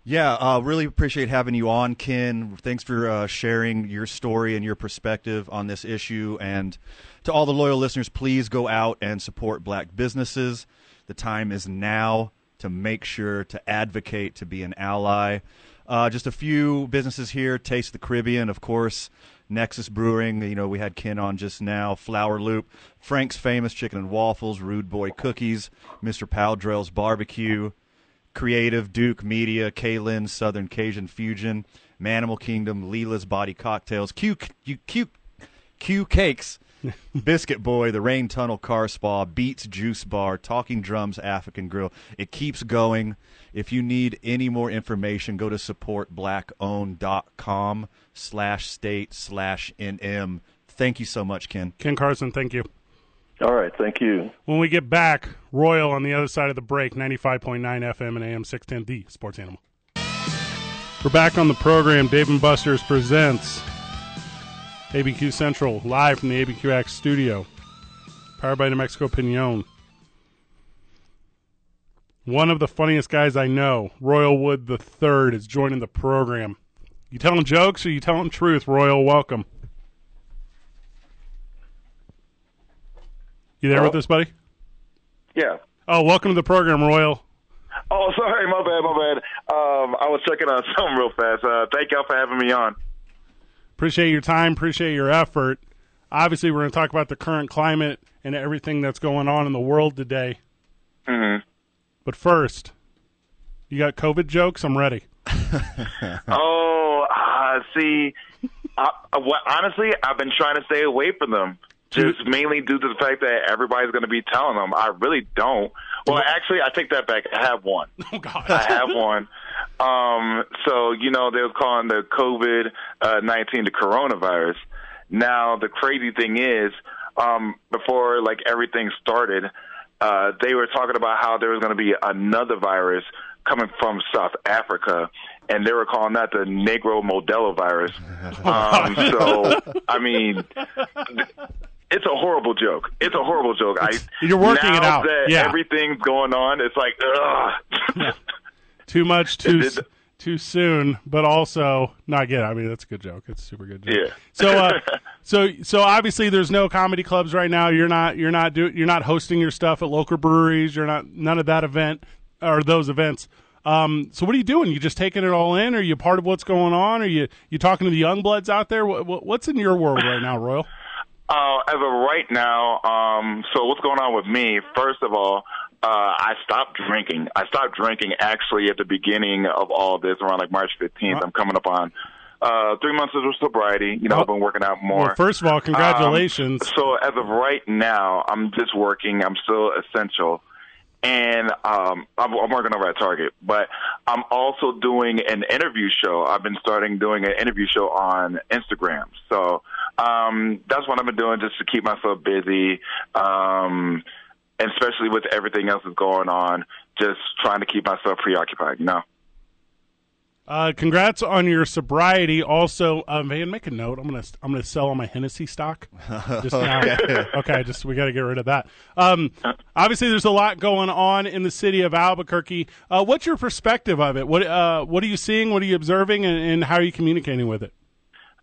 S5: Yeah, uh, really appreciate having you on, Ken. Thanks for uh, sharing your story and your perspective on this issue. And to all the loyal listeners, please go out and support black businesses. The time is now to make sure to advocate, to be an ally. Uh, just a few businesses here Taste the Caribbean, of course, Nexus Brewing. You know, we had Ken on just now, Flower Loop, Frank's Famous Chicken and Waffles, Rude Boy Cookies, Mr. Powdrell's Barbecue. Creative, Duke Media, Kaylin, Southern Cajun Fusion, Manimal Kingdom, Leela's Body Cocktails, Q, Q, Q, Q Cakes, Biscuit Boy, The Rain Tunnel Car Spa, Beats Juice Bar, Talking Drums African Grill. It keeps going. If you need any more information, go to supportblackowned.com slash state slash NM. Thank you so much, Ken.
S4: Ken Carson, thank you.
S7: All right, thank you.
S4: When we get back, Royal on the other side of the break, 95.9 FM and AM 610, the Sports Animal. We're back on the program. Dave and Buster's presents ABQ Central live from the ABQX studio, powered by New Mexico Pinon. One of the funniest guys I know, Royal Wood the Third, is joining the program. You telling jokes or you telling truth? Royal, welcome. You there with us, buddy?
S8: Yeah.
S4: Oh, welcome to the program, Royal.
S8: Oh, sorry, my bad, my bad. Um, I was checking on something real fast. Uh, thank y'all for having me on.
S4: Appreciate your time. Appreciate your effort. Obviously, we're going to talk about the current climate and everything that's going on in the world today.
S8: Mm-hmm.
S4: But first, you got COVID jokes? I'm ready.
S8: oh, uh, see, I, what, honestly, I've been trying to stay away from them just mainly due to the fact that everybody's going to be telling them. I really don't. Well, actually, I take that back. I have one.
S4: Oh God,
S8: I have one. Um, so you know they were calling the COVID uh, nineteen the coronavirus. Now the crazy thing is, um, before like everything started, uh, they were talking about how there was going to be another virus coming from South Africa, and they were calling that the Negro Modelo virus. Um, so I mean it's a horrible joke. It's a horrible joke. I
S4: you're working it out.
S8: That
S4: yeah.
S8: everything's going on. It's like ugh.
S4: too much too too soon, but also not good. I mean, that's a good joke. It's a super good joke.
S8: Yeah.
S4: So, uh, so, so obviously, there's no comedy clubs right now. You're not, you're not do, you're not hosting your stuff at local breweries. You're not none of that event or those events. Um, so what are you doing? You just taking it all in? Are you part of what's going on? Are you you talking to the young bloods out there? What, what's in your world right now, Royal?
S8: Uh, as of right now, um, so what's going on with me? First of all, uh, I stopped drinking. I stopped drinking actually at the beginning of all this, around like March 15th. I'm coming up on uh, three months of sobriety. You know, I've been working out more.
S4: Well, first of all, congratulations.
S8: Um, so as of right now, I'm just working. I'm still essential. And um, I'm, I'm working over at Target, but I'm also doing an interview show. I've been starting doing an interview show on Instagram. So um, that's what I've been doing just to keep myself busy. Um, and especially with everything else that's going on, just trying to keep myself preoccupied, you know?
S4: Uh, congrats on your sobriety. Also, uh, Van, make a note. I'm gonna I'm gonna sell all my Hennessy stock. Just now. okay, just we got to get rid of that. Um, obviously, there's a lot going on in the city of Albuquerque. Uh, what's your perspective of it? What uh, what are you seeing? What are you observing? And, and how are you communicating with it?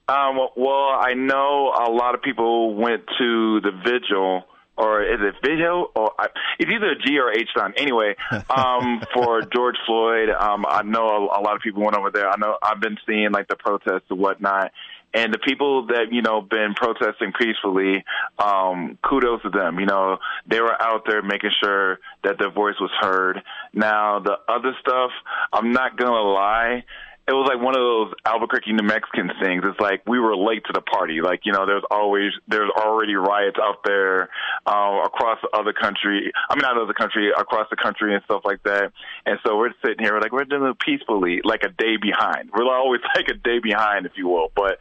S8: Um, well, I know a lot of people went to the vigil or is it Vigil? Or I, it's either a G or H sound. Anyway, um, for George Floyd, um, I know a, a lot of people went over there. I know I've been seeing like the protests and whatnot. And the people that, you know, been protesting peacefully, um, kudos to them. You know, they were out there making sure that their voice was heard. Now, the other stuff, I'm not gonna lie, it was like one of those Albuquerque, New Mexican things. It's like we were late to the party. Like you know, there's always there's already riots out there uh, across the other country. I mean, not other country, across the country and stuff like that. And so we're sitting here, we're like we're doing it peacefully, like a day behind. We're always like a day behind, if you will. But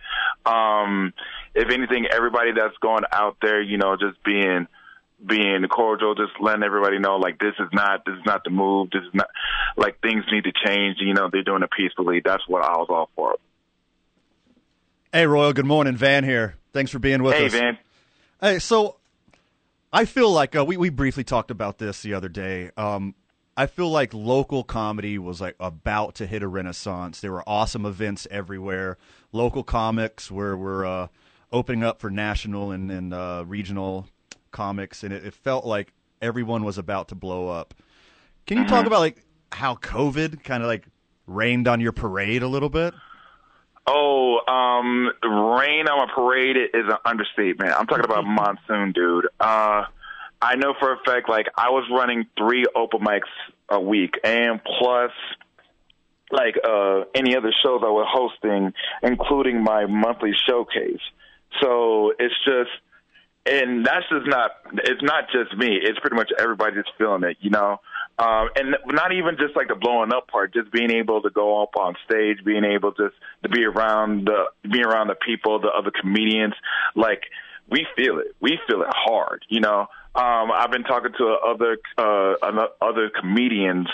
S8: um, if anything, everybody that's going out there, you know, just being being cordial, just letting everybody know like this is not this is not the move. This is not like things need to change. You know, they're doing it peacefully. That's what I was all for.
S5: Hey, Royal. Good morning, Van here. Thanks for being with
S8: hey,
S5: us.
S8: Hey, Van.
S5: Hey, so I feel like uh, we we briefly talked about this the other day. Um, I feel like local comedy was like about to hit a renaissance. There were awesome events everywhere. Local comics were were uh, opening up for national and, and uh, regional comics, and it, it, felt like everyone was about to blow up. Can you talk
S8: Mm-hmm.
S5: about like how COVID kind of like rained on your parade a little bit?
S8: Oh, um, rain on a parade is an understatement. I'm talking about monsoon, dude. Uh, I know for a fact, like I was running three open mics a week, and plus, like uh, any other shows I was hosting, including my monthly showcase. So it's just and that's just not it's not just me. It's pretty much everybody feeling it you know? Um and not even just like the blowing up part just being able to go up on stage being able just to be around the be around the people the other comedians. Like we feel it. We feel it hard you know? Um i've been talking to other uh other comedians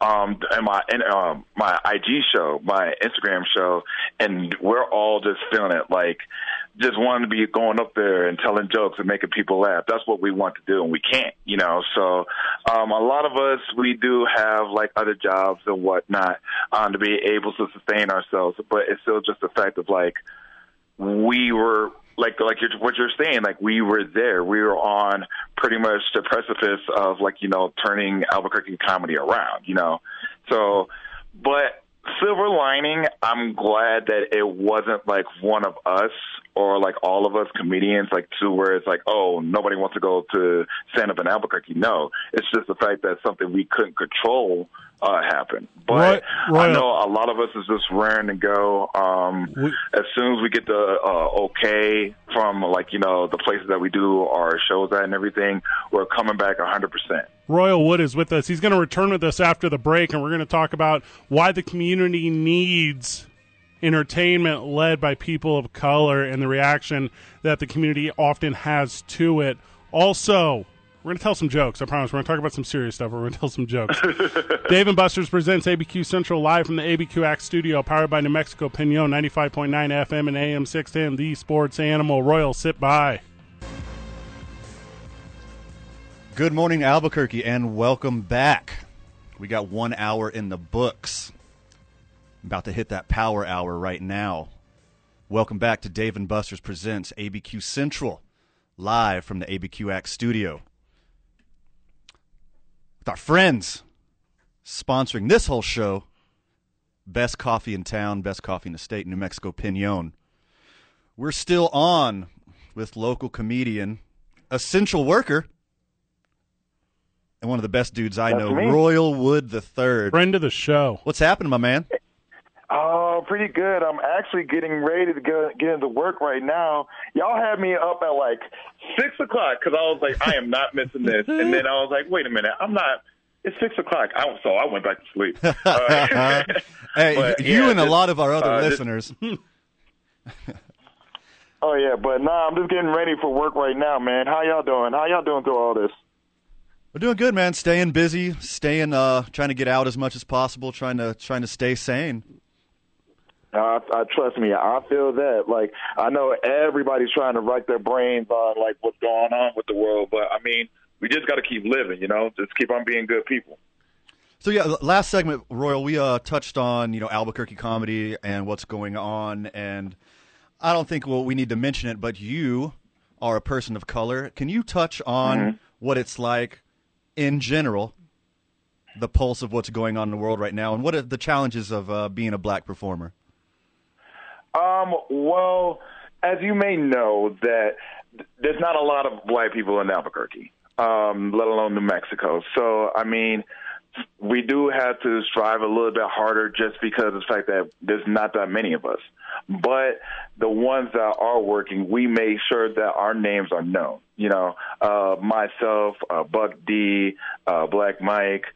S8: um and my and um my IG show, my Instagram show, and we're all just feeling it like just wanting to be going up there and telling jokes and making people laugh. That's what we want to do and we can't, you know. So um a lot of us we do have like other jobs and whatnot um to be able to sustain ourselves. But it's still just the fact of like we were like like you're, what you're saying, like we were there. We were on pretty much the precipice of like you know turning Albuquerque comedy around. You know, so but silver lining, I'm glad that it wasn't like one of us or like all of us comedians, like to where it's like, oh, nobody wants to go to stand up in Albuquerque. No, it's just the fact that something we couldn't control uh, happened. But
S4: Roy,
S8: I know a lot of us is just raring to go. Um,
S4: We-
S8: as soon as we get the uh, okay from like you know the places that we do our shows at and everything, we're coming back 100. percent
S4: Royal Wood is with us. He's going to return with us after the break, and we're going to talk about why the community needs entertainment led by people of color and the reaction that the community often has to it. Also, we're going to tell some jokes. I promise. We're going to talk about some serious stuff. We're going to tell some jokes. Dave and Buster's presents ABQ Central live from the ABQX studio, powered by New Mexico Pinon 95.9 FM and AM 610, the sports animal. Royal, sit by.
S5: Good morning, Albuquerque, and welcome back. We got one hour in the books. About to hit that power hour right now. Welcome back to Dave and Buster's Presents ABQ Central, live from the ABQX studio. With our friends sponsoring this whole show Best Coffee in Town, Best Coffee in the State, New Mexico Pinon. We're still on with local comedian, essential worker, and one of the best dudes I
S8: That's
S5: know,
S8: me.
S5: Royal Wood the Third.
S4: Friend of the show.
S5: What's happening, my man?
S8: Oh, Oh, pretty good. I'm actually getting ready to go get into work right now. Y'all had me up at like six o'clock because I was like, I am not missing this. And then I was like, wait a minute, I'm not. It's six o'clock. I, so I went back to sleep. Uh,
S5: Hey,
S8: but,
S5: you
S8: yeah,
S5: and a lot of our other
S8: uh,
S5: listeners.
S8: oh yeah, but nah, I'm just getting ready for work right now, man. How y'all doing? How y'all doing through all this?
S5: We're doing good, man. Staying busy, staying, uh, trying to get out as much as possible, trying to trying to stay sane.
S8: Uh, I trust me, I feel that. Like I know everybody's trying to rack their brains on like what's going on with the world, but I mean, we just got to keep living, you know. Just keep on being good people.
S5: So yeah, last segment, Royal, we uh, touched on you know Albuquerque comedy and what's going on, and I don't think well we need to mention it, but you are a person of color. Can you touch on what it's like in general, the pulse of what's going on in the world right now, and what are the challenges of uh, being a black performer?
S8: Um, well, as you may know, that there's not a lot of black people in Albuquerque, um, let alone New Mexico. So, I mean, we do have to strive a little bit harder just because of the fact that there's not that many of us. But the ones that are working, we make sure that our names are known. You know, uh, myself, uh, Buck D, uh, Black Mike,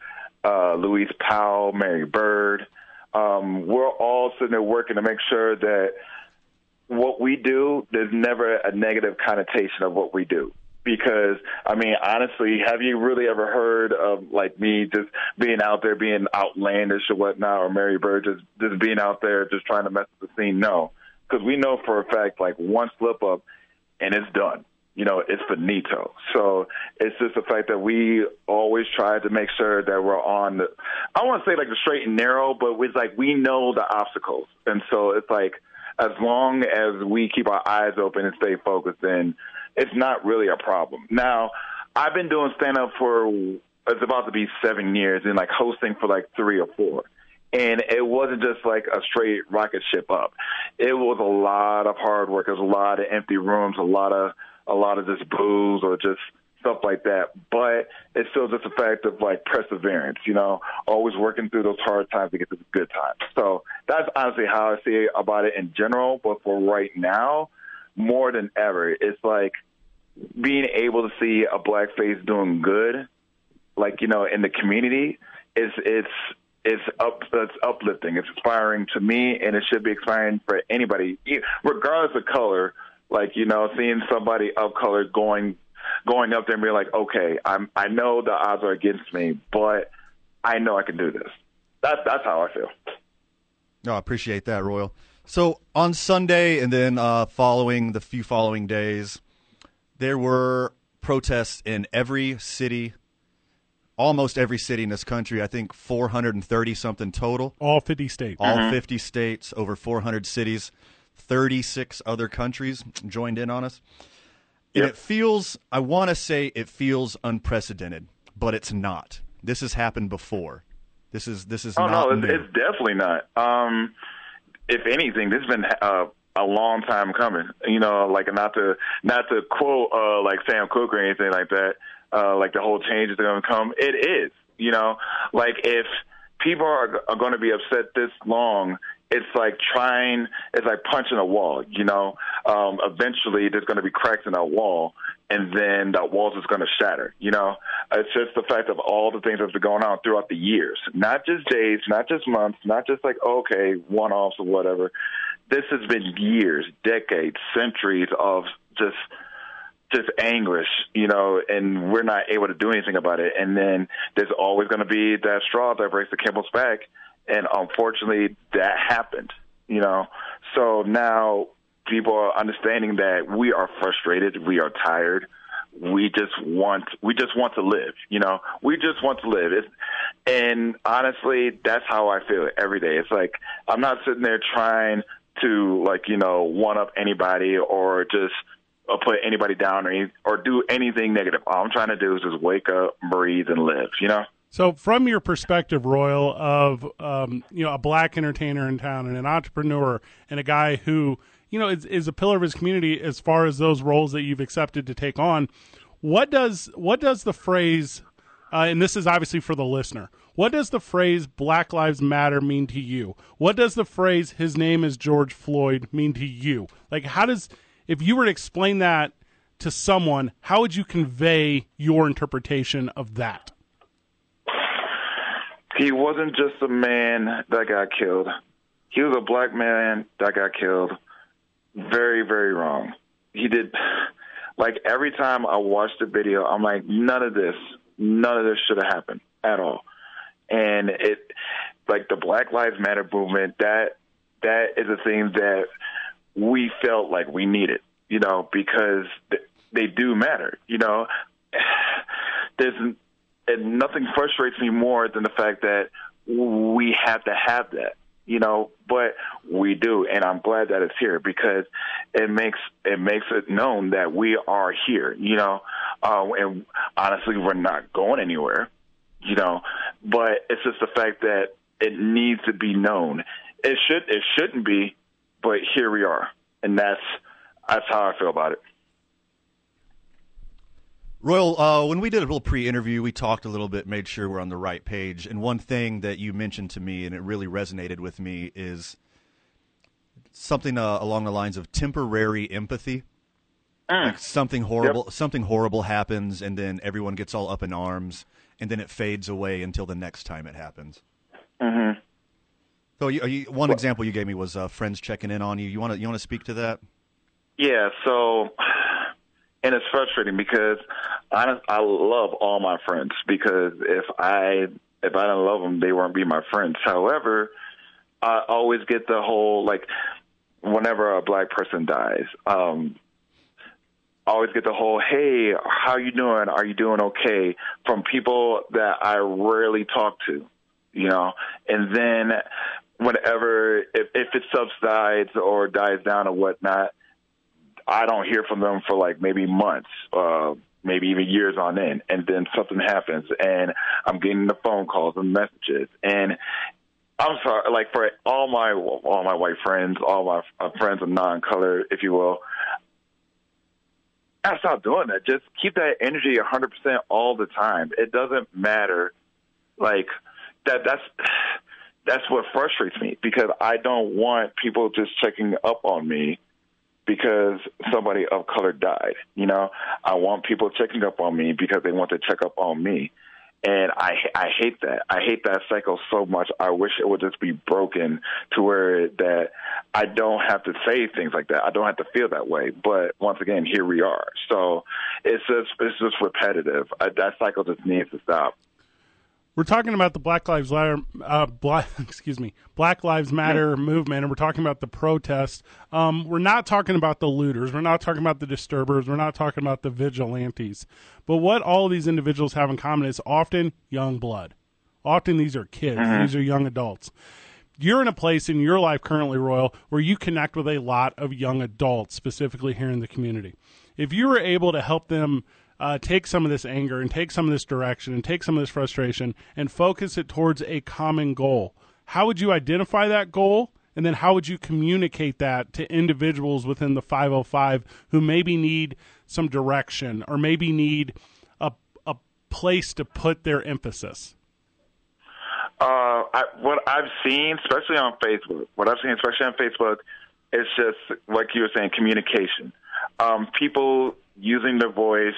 S8: uh, Luis Powell, Mary Bird. Um, we're all sitting there working to make sure that what we do, there's never a negative connotation of what we do. Because I mean, honestly, have you really ever heard of like me just being out there being outlandish or whatnot, or Mary Bird just just being out there just trying to mess up the scene? No, because we know for a fact like one slip up and it's done. You know, it's finito. So it's just the fact that we always try to make sure that we're on the, I want to say like the straight and narrow, but it's like we know the obstacles. And so it's like, as long as we keep our eyes open and stay focused, then it's not really a problem. Now, I've been doing stand up for, it's about to be seven years and like hosting for like three or four and it wasn't just like a straight rocket ship up. It was a lot of hard work. It was a lot of empty rooms, a lot of a lot of just booze or just stuff like that. But it's still just a fact of like perseverance, you know, always working through those hard times to get to the good times. So that's honestly how I see about it in general. But for right now, more than ever, it's like being able to see a black face doing good, like you know, in the community, is it's it's up it's uplifting. It's inspiring to me, and it should be inspiring for anybody, regardless of color. Like you know, seeing somebody of color going going up there and being like, okay, I'm I know the odds are against me, but I know I can do this. That's that's how I feel.
S5: No, I appreciate that, Royal. So on Sunday and then uh, following the few following days, there were protests in every city, almost every city in this country. I think 430 something total.
S4: All 50 states.
S5: All 50 states, over 400 cities, 36 other countries joined in on us. And
S8: Yep.
S5: it feels, I want to say it feels unprecedented, but it's not. This has happened before. This is this is
S8: Oh
S5: not
S8: no, it's, it's definitely not. Um, if anything, this has been uh, a long time coming. You know, like not to not to quote uh, like Sam Cooke or anything like that. Uh, like the whole change is going to come. It is. You know, like if people are are going to be upset this long. It's like trying, it's like punching a wall, you know. Um, eventually, there's going to be cracks in that wall, and then that wall's just going to shatter, you know. It's just the fact of all the things that's been going on throughout the years, not just days, not just months, not just like, okay, one offs or whatever. This has been years, decades, centuries of just just anguish, you know, and we're not able to do anything about it. And then there's always going to be that straw that breaks the camel's back. And unfortunately, that happened, you know. So now people are understanding that we are frustrated, we are tired. We just want we just want to live, you know. We just want to live. It's, and honestly, that's how I feel every day. It's like I'm not sitting there trying to like, you know, one up anybody or just put anybody down or or do anything negative. All I'm trying to do is just wake up, breathe, and live. You know.
S4: So, from your perspective, Royal, of um, you know a black entertainer in town and an entrepreneur and a guy who you know is, is a pillar of his community as far as those roles that you've accepted to take on, what does what does the phrase uh, and this is obviously for the listener. What does the phrase Black Lives Matter mean to you? What does the phrase His name is George Floyd mean to you? Like, how does, if you were to explain that to someone, how would you convey your interpretation of that?
S8: He wasn't just a man that got killed. He was a black man that got killed. Very, very wrong. He did, like, every time I watch the video, I'm like, none of this, none of this should have happened at all. And it, like, the Black Lives Matter movement, that, that is a thing that we felt like we needed, you know, because they do matter, you know. There's, and nothing frustrates me more than the fact that we have to have that you know, but we do, and I'm glad that it's here because it makes it makes it known that we are here, you know, uh, and honestly, we're not going anywhere, you know, but it's just the fact that it needs to be known. It should it shouldn't be, but here we are, and that's that's how I feel about it.
S5: Royal, uh, when we did a little pre-interview, we talked a little bit, made sure we're on the right page. And one thing that you mentioned to me, and it really resonated with me, is something uh, along the lines of temporary empathy. Mm. Like something horrible, yep. something horrible happens, and then everyone gets all up in arms, and then it fades away until the next time it happens.
S8: Mm-hmm.
S5: So, you, you, one well, example you gave me was uh, friends checking in on you. You want to you want to speak to that?
S8: Yeah. So and it's frustrating because I I love all my friends because if I if I don't love them, they won't be my friends. However, I always get the whole like whenever a black person dies, um, I always get the whole "Hey, how you doing? Are you doing okay?" from people that I rarely talk to, you know, and then whenever if, if it subsides or dies down or whatnot, I don't hear from them for like maybe months, uh, maybe even years on end, and then something happens, and I'm getting the phone calls and messages, and I'm sorry, like for all my all my white friends, all my uh, friends of non-color, if you will. I stop doing that. Just keep that energy 100% all the time. It doesn't matter. Like that. That's that's what frustrates me because I don't want people just checking up on me because somebody of color died. You know, I want people checking up on me because they want to check up on me. And I I hate that. I hate that cycle so much. I wish it would just be broken to where that I don't have to say things like that. I don't have to feel that way. But once again, here we are. So it's just it's just repetitive. I, that cycle just needs to stop.
S4: We're talking about the Black Lives Matter, uh, Black, excuse me, Black Lives Matter movement, and we're talking about the protest. Um, we're not talking about the looters. We're not talking about the disturbers. We're not talking about the vigilantes. But what all of these individuals have in common is often young blood. Often these are kids. Mm-hmm. These are young adults. You're in a place in your life currently, Royal, where you connect with a lot of young adults, specifically here in the community. If you were able to help them uh, take some of this anger and take some of this direction and take some of this frustration and focus it towards a common goal. How would you identify that goal? And then how would you communicate that to individuals within the 505 who maybe need some direction or maybe need a, a place to put their emphasis?
S8: Uh, I, what I've seen, especially on Facebook, what I've seen, especially on Facebook, is just like you were saying, communication. Um, people using their voice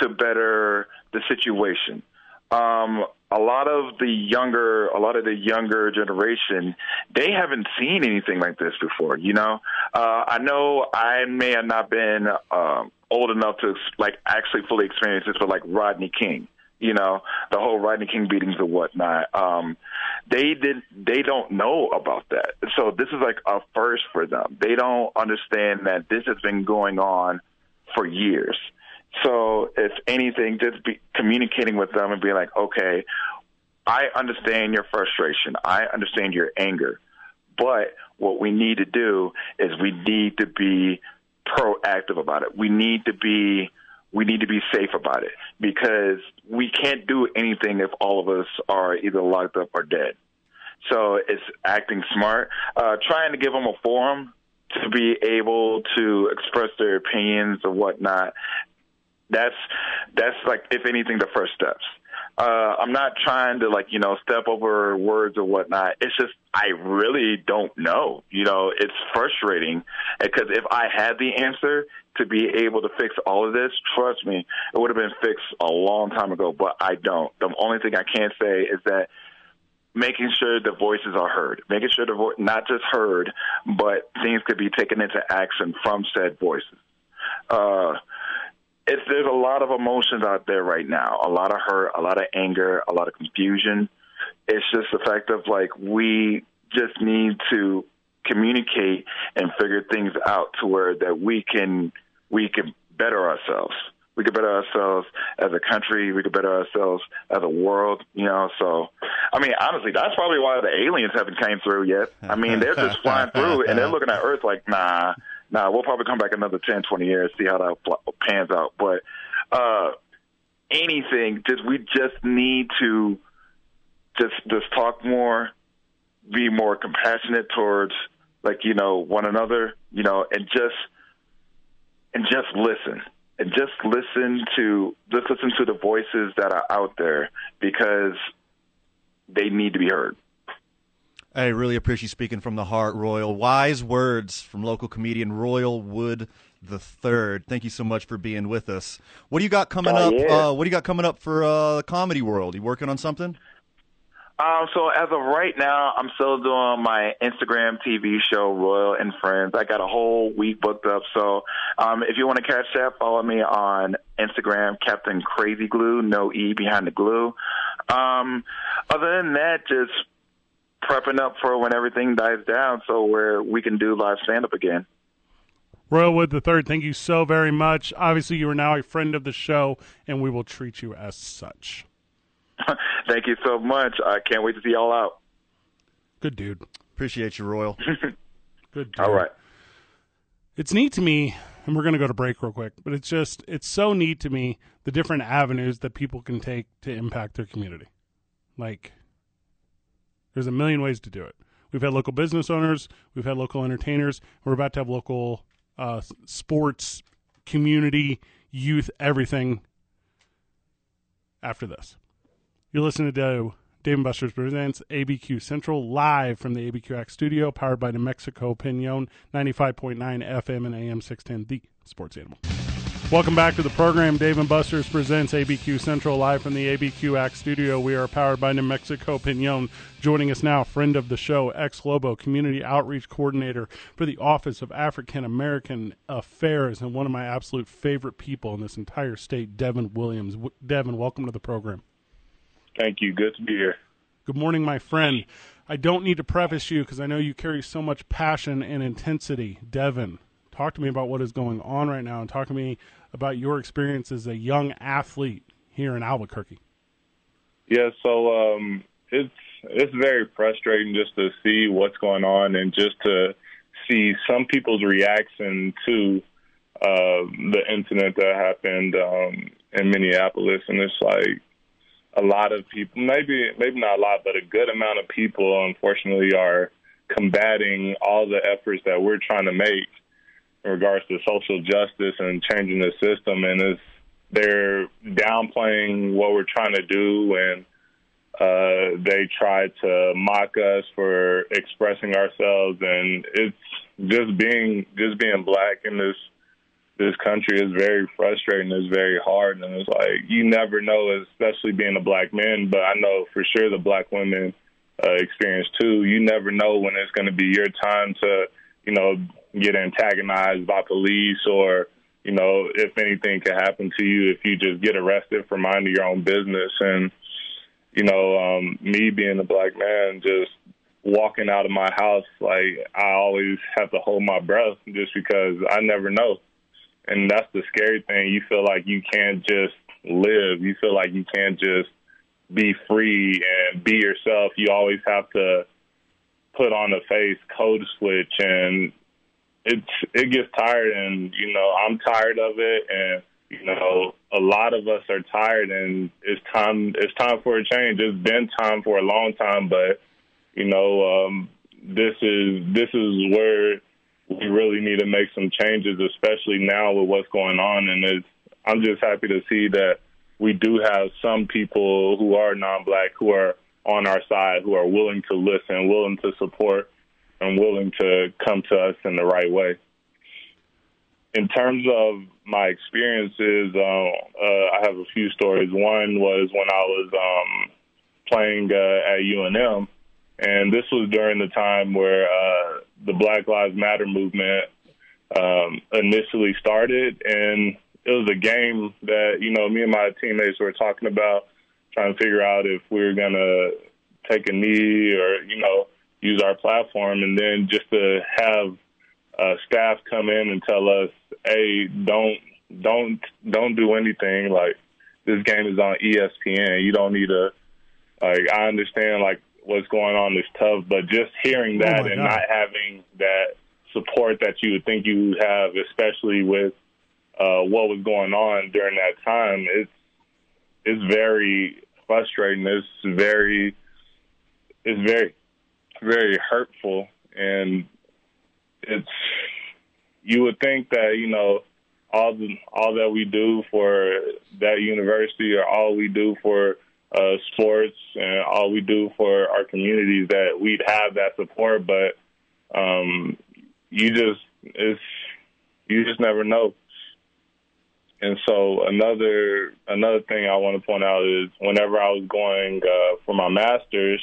S8: to better the situation. Um, a lot of the younger, a lot of the younger generation, they haven't seen anything like this before. You know, uh, I know I may have not been um, old enough to like actually fully experience this, but like Rodney King, you know, the whole Rodney King beatings and whatnot. Um, they did, they don't know about that. So this is like a first for them. They don't understand that this has been going on for years. So, if anything, just be communicating with them and being like, okay, I understand your frustration. I understand your anger. But what we need to do is we need to be proactive about it. We need to be we need to be safe about it because we can't do anything if all of us are either locked up or dead. So it's acting smart, uh, trying to give them a forum to be able to express their opinions or whatnot, that's that's like if anything the first steps. Uh, I'm not trying to like you know step over words or whatnot. It's just I really don't know. You know, it's frustrating because if I had the answer to be able to fix all of this, trust me, it would have been fixed a long time ago. But I don't. The only thing I can say is that making sure the voices are heard, making sure the vo- not just heard, but things could be taken into action from said voices. Uh, it's, there's a lot of emotions out there right now, a lot of hurt, a lot of anger, a lot of confusion. It's just the fact of like we just need to communicate and figure things out to where that we can we can better ourselves. We could better ourselves as a country. We could better ourselves as a world. You know, so I mean, honestly, that's probably why the aliens haven't came through yet. I mean, they're just flying through and they're looking at Earth like, nah, nah. We'll probably come back another ten, twenty years, see how that pans out. But uh anything, just we just need to just just talk more, be more compassionate towards like you know one another, you know, and just and just listen and just listen to just listen to the voices that are out there because they need to be heard.
S5: I really appreciate you speaking from the heart, Royal. Wise words from local comedian Royal Wood the Third. Thank you so much for being with us. What do you got coming
S8: Oh,
S5: up?
S8: yeah.
S5: Uh, what do you got coming up for uh, the comedy world? You working on something?
S8: Um, so as of right now, I'm still doing my Instagram TV show, Royal and Friends. I got a whole week booked up. So um, if you want to catch that, follow me on Instagram, Captain Crazy Glue, no E behind the glue. Um, other than that, just prepping up for when everything dies down, so where we can do live stand up again.
S4: Royal Wood the Third, thank you so very much. Obviously, you are now a friend of the show, and we will treat you as such.
S8: Thank you so much. I can't wait to see y'all out.
S4: Good dude.
S5: Appreciate you, Royal.
S4: Good dude.
S8: All right.
S4: It's neat to me, and we're going to go to break real quick, but it's just, it's so neat to me the different avenues that people can take to impact their community. Like, there's a million ways to do it. We've had local business owners, we've had local entertainers, we're about to have local uh, sports, community, youth, everything after this. You're listening to Dave and Buster's presents ABQ Central live from the ABQX studio, powered by New Mexico Pinon, 95.9 FM and AM 610, the sports animal. Welcome back to the program. Dave and Buster's presents ABQ Central live from the ABQX studio. We are powered by New Mexico Pinon. Joining us now, friend of the show, ex Lobo Community Outreach Coordinator for the Office of African American Affairs, and one of my absolute favorite people in this entire state, Devin Williams. W- Devin, welcome to the program.
S9: Thank you. Good to be here.
S4: Good morning, my friend. I don't need to preface you because I know you carry so much passion and intensity. Devin, talk to me about what is going on right now and talk to me about your experience as a young athlete here in Albuquerque.
S9: Yeah, so um, it's it's very frustrating just to see what's going on and just to see some people's reaction to uh, the incident that happened um, in Minneapolis, and it's like a lot of people, maybe maybe not a lot, but a good amount of people, unfortunately, are combating all the efforts that we're trying to make in regards to social justice and changing the system, and it's they're downplaying what we're trying to do and uh, they try to mock us for expressing ourselves, and it's just being just being black in this this country is very frustrating. It's very hard, and it's like you never know, especially being a black man. But I know for sure the black women uh, experience too. You never know when it's going to be your time to, you know, get antagonized by police or you know, if anything could happen to you if you just get arrested for minding your own business. And, you know, um, me being a black man, just walking out of my house, like I always have to hold my breath just because I never know. And that's the scary thing. You feel like you can't just live. You feel like you can't just be free and be yourself. You always have to put on a face, code switch, and it's it gets tired and you know I'm tired of it and you know a lot of us are tired and it's time it's time for a change. It's been time for a long time but you know um this is this is where we really need to make some changes especially now with what's going on. And it's I'm just happy to see that we do have some people who are non-black who are on our side, who are willing to listen, willing to support, and willing to come to us in the right way. In terms of my experiences, uh, uh, I have a few stories. One was when I was um, playing uh, at UNM, and this was during the time where uh, the Black Lives Matter movement um, initially started, and it was a game that you know me and my teammates were talking about, trying to figure out if we were gonna take a knee or you know use our platform, and then just to have uh, staff come in and tell us, "Hey, don't don't don't do anything. Like this game is on ESPN. You don't need to. Like I understand like what's going on is tough, but just hearing that
S4: Oh,
S9: and
S4: God.
S9: not having that support that you would think you would have, especially with uh, what was going on during that time, it's it's very frustrating. It's very it's very very hurtful, and it's you would think that you know all the all that we do for that university or all we do for uh, sports and all we do for our communities that we'd have that support, but um, you just it's you just never know. And so another another thing I want to point out is whenever I was going uh, for my master's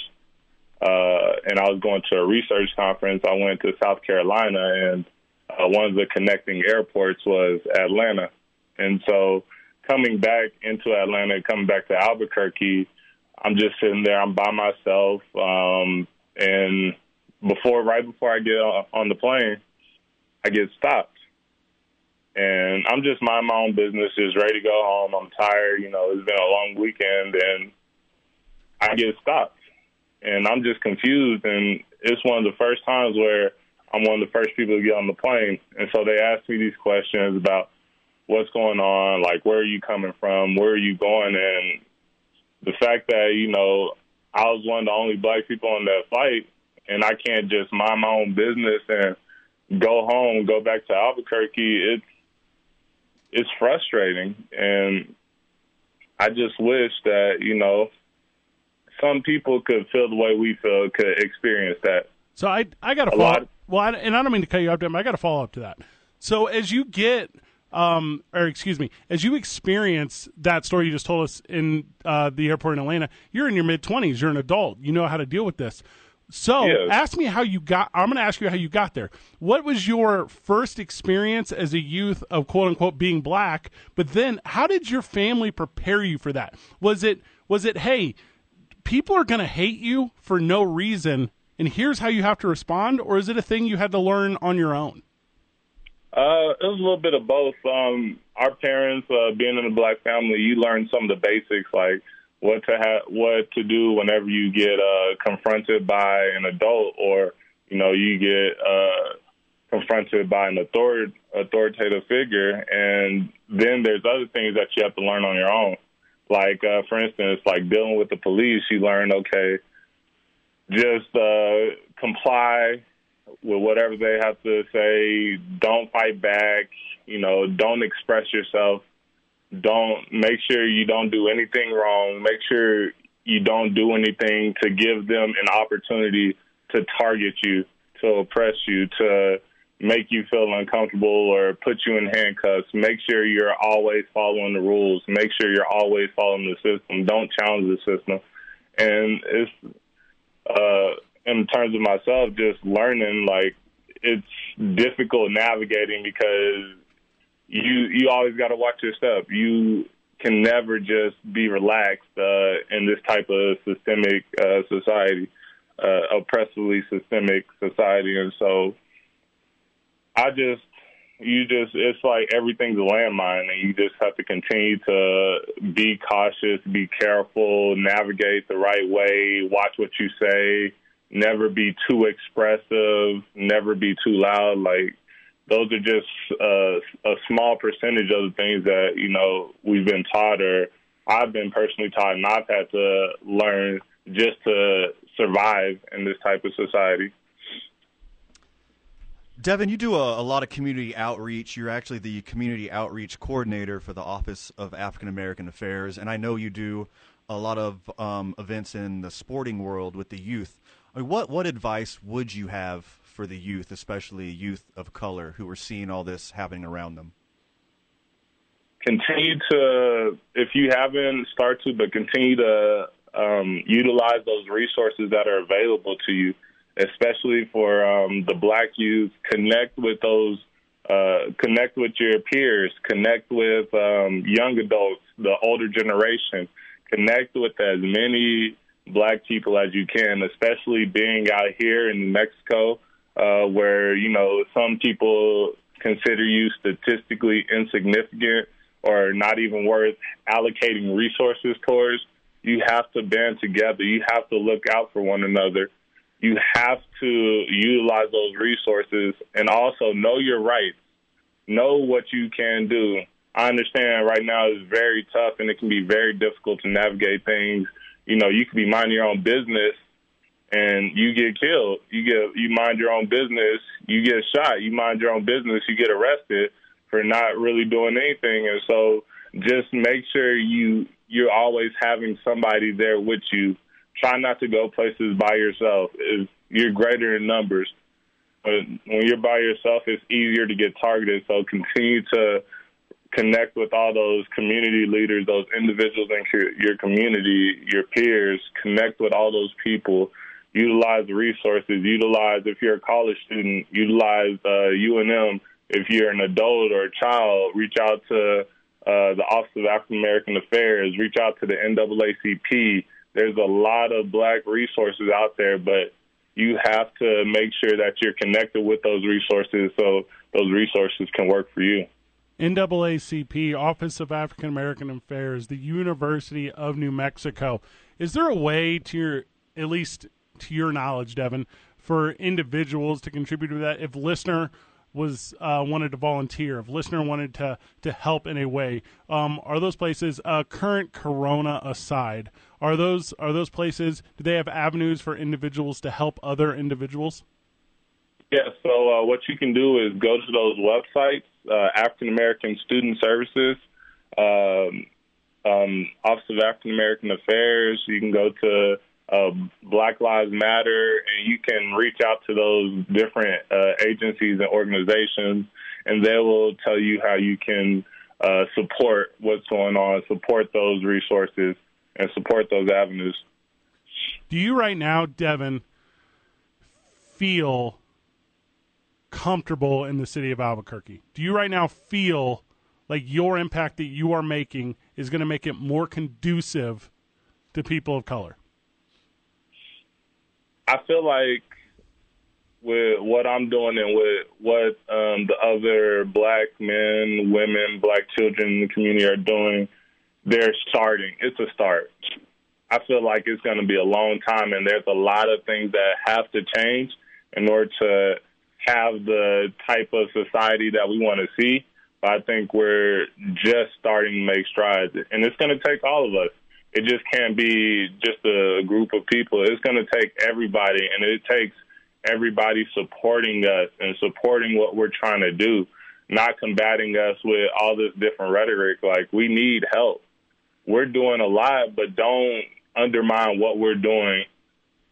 S9: uh, and I was going to a research conference, I went to South Carolina and uh, one of the connecting airports was Atlanta. And so coming back into Atlanta, coming back to Albuquerque, I'm just sitting there. I'm by myself, um, and before, right before I get on on the plane, I get stopped, and I'm just minding my own business, just ready to go home. I'm tired. You know, it's been a long weekend, and I get stopped, and I'm just confused. And it's one of the first times where I'm one of the first people to get on the plane, and so they ask me these questions about what's going on, like where are you coming from, where are you going, and the fact that you know I was one of the only black people on that flight, and I can't just mind my own business and go home, go back to Albuquerque. It's it's frustrating, and I just wish that you know some people could feel the way we feel, could experience that.
S4: So I I got to follow. well, I, and I don't mean to cut you off, but I got to follow up to that. So as you get, um, or excuse me, as you experience that story you just told us in uh, the airport in Atlanta, you're in your mid twenties. You're an adult. You know how to deal with this. So
S9: Yes.
S4: ask me how you got. I'm going to ask you how you got there. What was your first experience as a youth of quote unquote being black? But then, how did your family prepare you for that? Was it was it hey? people are going to hate you for no reason and here's how you have to respond or is it a thing you had to learn on your own
S9: Uh, it was a little bit of both. Um, our parents, uh, being in a black family, you learn some of the basics, like what to ha- what to do whenever you get uh, confronted by an adult, or you know, you get uh, confronted by an author- authoritative figure, and then there's other things that you have to learn on your own. Like, uh, for instance, like dealing with the police, you learn, okay, just uh, comply with whatever they have to say. Don't fight back. You know, don't express yourself. Don't make sure you don't do anything wrong. Make sure you don't do anything to give them an opportunity to target you, to oppress you, to make you feel uncomfortable or put you in handcuffs. Make sure you're always following the rules. Make sure you're always following the system. Don't challenge the system. And it's uh, in terms of myself, just learning like it's difficult navigating because you you always got to watch your step. You can never just be relaxed uh, in this type of systemic uh, society, uh, oppressively systemic society, and so I just you just it's like everything's a landmine and you just have to continue to be cautious, be careful, navigate the right way, watch what you say, never be too expressive, never be too loud. Like those are just uh, a small percentage of the things that, you know, we've been taught or I've been personally taught and I've had to learn just to survive in this type of society.
S5: Devin, you do a, a, lot of community outreach. You're actually the community outreach coordinator for the Office of African American Affairs, and I know you do a lot of um, events in the sporting world with the youth. I mean, what what advice would you have for the youth, especially youth of color, who are seeing all this happening around them?
S9: Continue to, if you haven't, start to, but continue to um, utilize those resources that are available to you especially for um, the black youth. Connect with those, uh, connect with your peers, connect with um, young adults, the older generation, connect with as many black people as you can, especially being out here in New Mexico, uh, where, you know, some people consider you statistically insignificant or not even worth allocating resources towards. You have to band together. You have to look out for one another you have to utilize those resources and also know your rights, know what you can do. I understand right now is very tough and it can be very difficult to navigate things. You know, you could be minding your own business and you get killed. You get you mind your own business, you get shot. You mind your own business, you get arrested for not really doing anything. And so just make sure you you're always having somebody there with you try not to go places by yourself. Is you're greater in numbers, but when you're by yourself, it's easier to get targeted. So continue to connect with all those community leaders, those individuals in your community, your peers. Connect with all those people. Utilize resources. Utilize if you're a college student. Utilize uh, UNM. If you're an adult or a child, reach out to uh, the Office of African American Affairs. Reach out to the NAACP there's a lot of black resources out there, but you have to make sure that you're connected with those resources so those resources can work for you.
S4: NAACP, Office of African American Affairs, the University of New Mexico. Is there a way to your, at least to your knowledge, Devin, for individuals to contribute to that? If listener was uh, wanted to volunteer, if listener wanted to to help in a way, um, are those places uh, current Corona aside? Are those are those places? Do they have avenues for individuals to help other individuals?
S9: Yeah. So uh, what you can do is go to those websites, uh, African American Student Services, um, um, Office of African American Affairs. You can go to uh, Black Lives Matter, and you can reach out to those different uh, agencies and organizations, and they will tell you how you can uh, support what's going on, support those resources, and support those avenues.
S4: Do you right now, Devin, feel comfortable in the city of Albuquerque? Do you right now feel like your impact that you are making is going to make it more conducive to people of color?
S9: I feel like with what I'm doing and with what um, the other black men, women, black children in the community are doing, they're starting. It's a start. I feel like it's going to be a long time, and there's a lot of things that have to change in order to have the type of society that we want to see. But I think we're just starting to make strides, and it's going to take all of us. It just can't be just a group of people. It's going to take everybody, and it takes everybody supporting us and supporting what we're trying to do, not combating us with all this different rhetoric. Like, we need help we're doing a lot, but don't undermine what we're doing.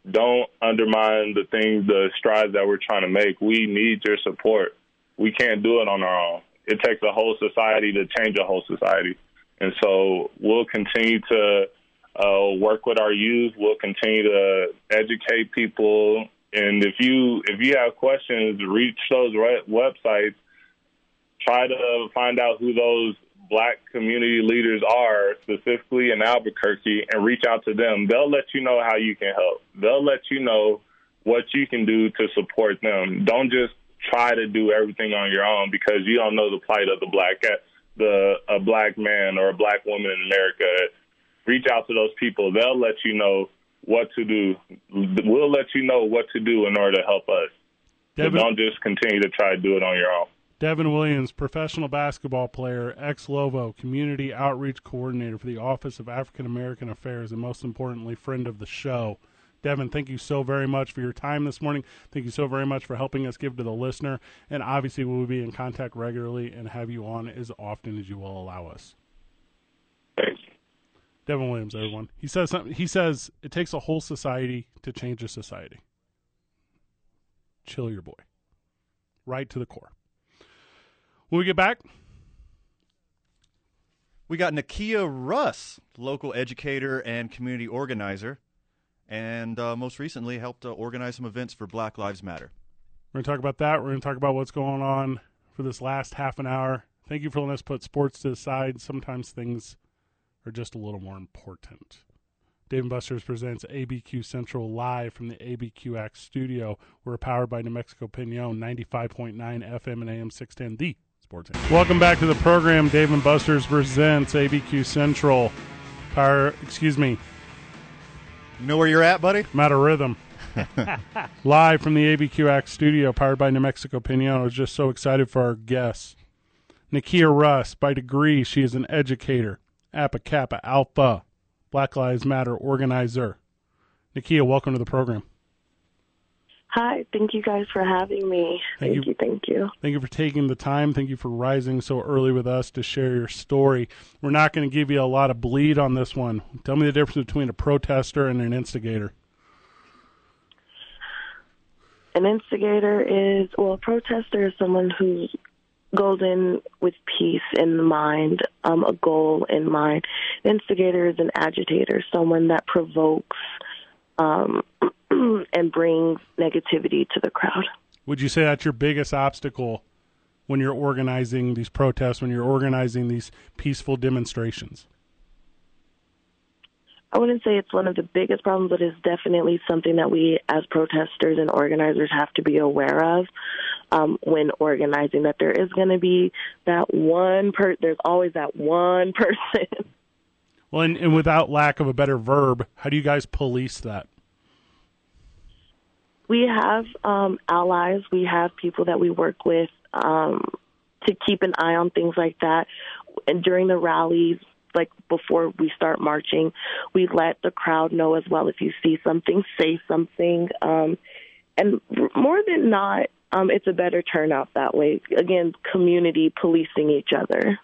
S9: Don't undermine the things, the strides that we're trying to make. We need your support. We can't do it on our own. It takes a whole society to change a whole society. And so we'll continue to uh, work with our youth. We'll continue to educate people. And if you if you have questions, reach those websites. Try to find out who those black community leaders are specifically in Albuquerque and reach out to them. They'll let you know how you can help. They'll let you know what you can do to support them. Don't just try to do everything on your own because you don't know the plight of the black the a black man or a black woman in America. Reach out to those people. They'll let you know what to do. We'll let you know what to do in order to help us. Devin, don't just continue to try to do it on your own.
S4: Devin Williams, professional basketball player, ex Lobo, community outreach coordinator for the Office of African American Affairs, and most importantly, friend of the show. Devin, thank you so very much for your time this morning. Thank you so very much for helping us give to the listener. And obviously, we will be in contact regularly and have you on as often as you will allow us.
S9: Thanks.
S4: Devin Williams, everyone. He says something. He says it takes a whole society to change a society. Chill your boy. Right to the core. When we get back,
S5: We got Nakia Russ, local educator and community organizer, and uh, most recently helped uh, organize some events for Black Lives Matter.
S4: We're going to talk about that. We're going to talk about what's going on for this last half an hour. Thank you for letting us put sports to the side. Sometimes things are just a little more important. Dave and Buster's presents ABQ Central live from the ABQX studio. We're powered by New Mexico Pinon, 95.9 FM and AM 610, the sports. Welcome back to the program. Dave and Buster's presents ABQ Central. Power, excuse me,
S5: You know where you're at, buddy?
S4: I'm out of rhythm. Live from the ABQX studio, powered by New Mexico Pinon. I was just so excited for our guests. Nakia Russ, by degree, she is an educator, Alpha Kappa Alpha, Black Lives Matter organizer. Nakia, welcome to the program.
S10: Hi, thank you guys for having me.
S4: Thank
S10: Thank,
S4: you.
S10: you, thank you.
S4: Thank you for taking the time. Thank you for rising so early with us to share your story. We're not going to give you a lot of bleed on this one. Tell me the difference between a protester and an instigator.
S10: An instigator is, well, a protester is someone who goes in with peace in mind, um, a goal in mind. An instigator is an agitator, someone that provokes um, and bring negativity to the crowd.
S4: Would you say that's your biggest obstacle when you're organizing these protests, when you're organizing these peaceful demonstrations?
S10: I wouldn't say it's one of the biggest problems, but it's definitely something that we as protesters and organizers have to be aware of um, when organizing. That there is going to be that one per. There's always that one person.
S4: Well, and, and without lack of a better verb, how do you guys police that?
S10: we have um, allies. We have people that we work with um, to keep an eye on things like that. And during the rallies, like before we start marching, we let the crowd know as well if you see something, say something. Um, and more than not, um, it's a better turnout that way. Again, community policing each other.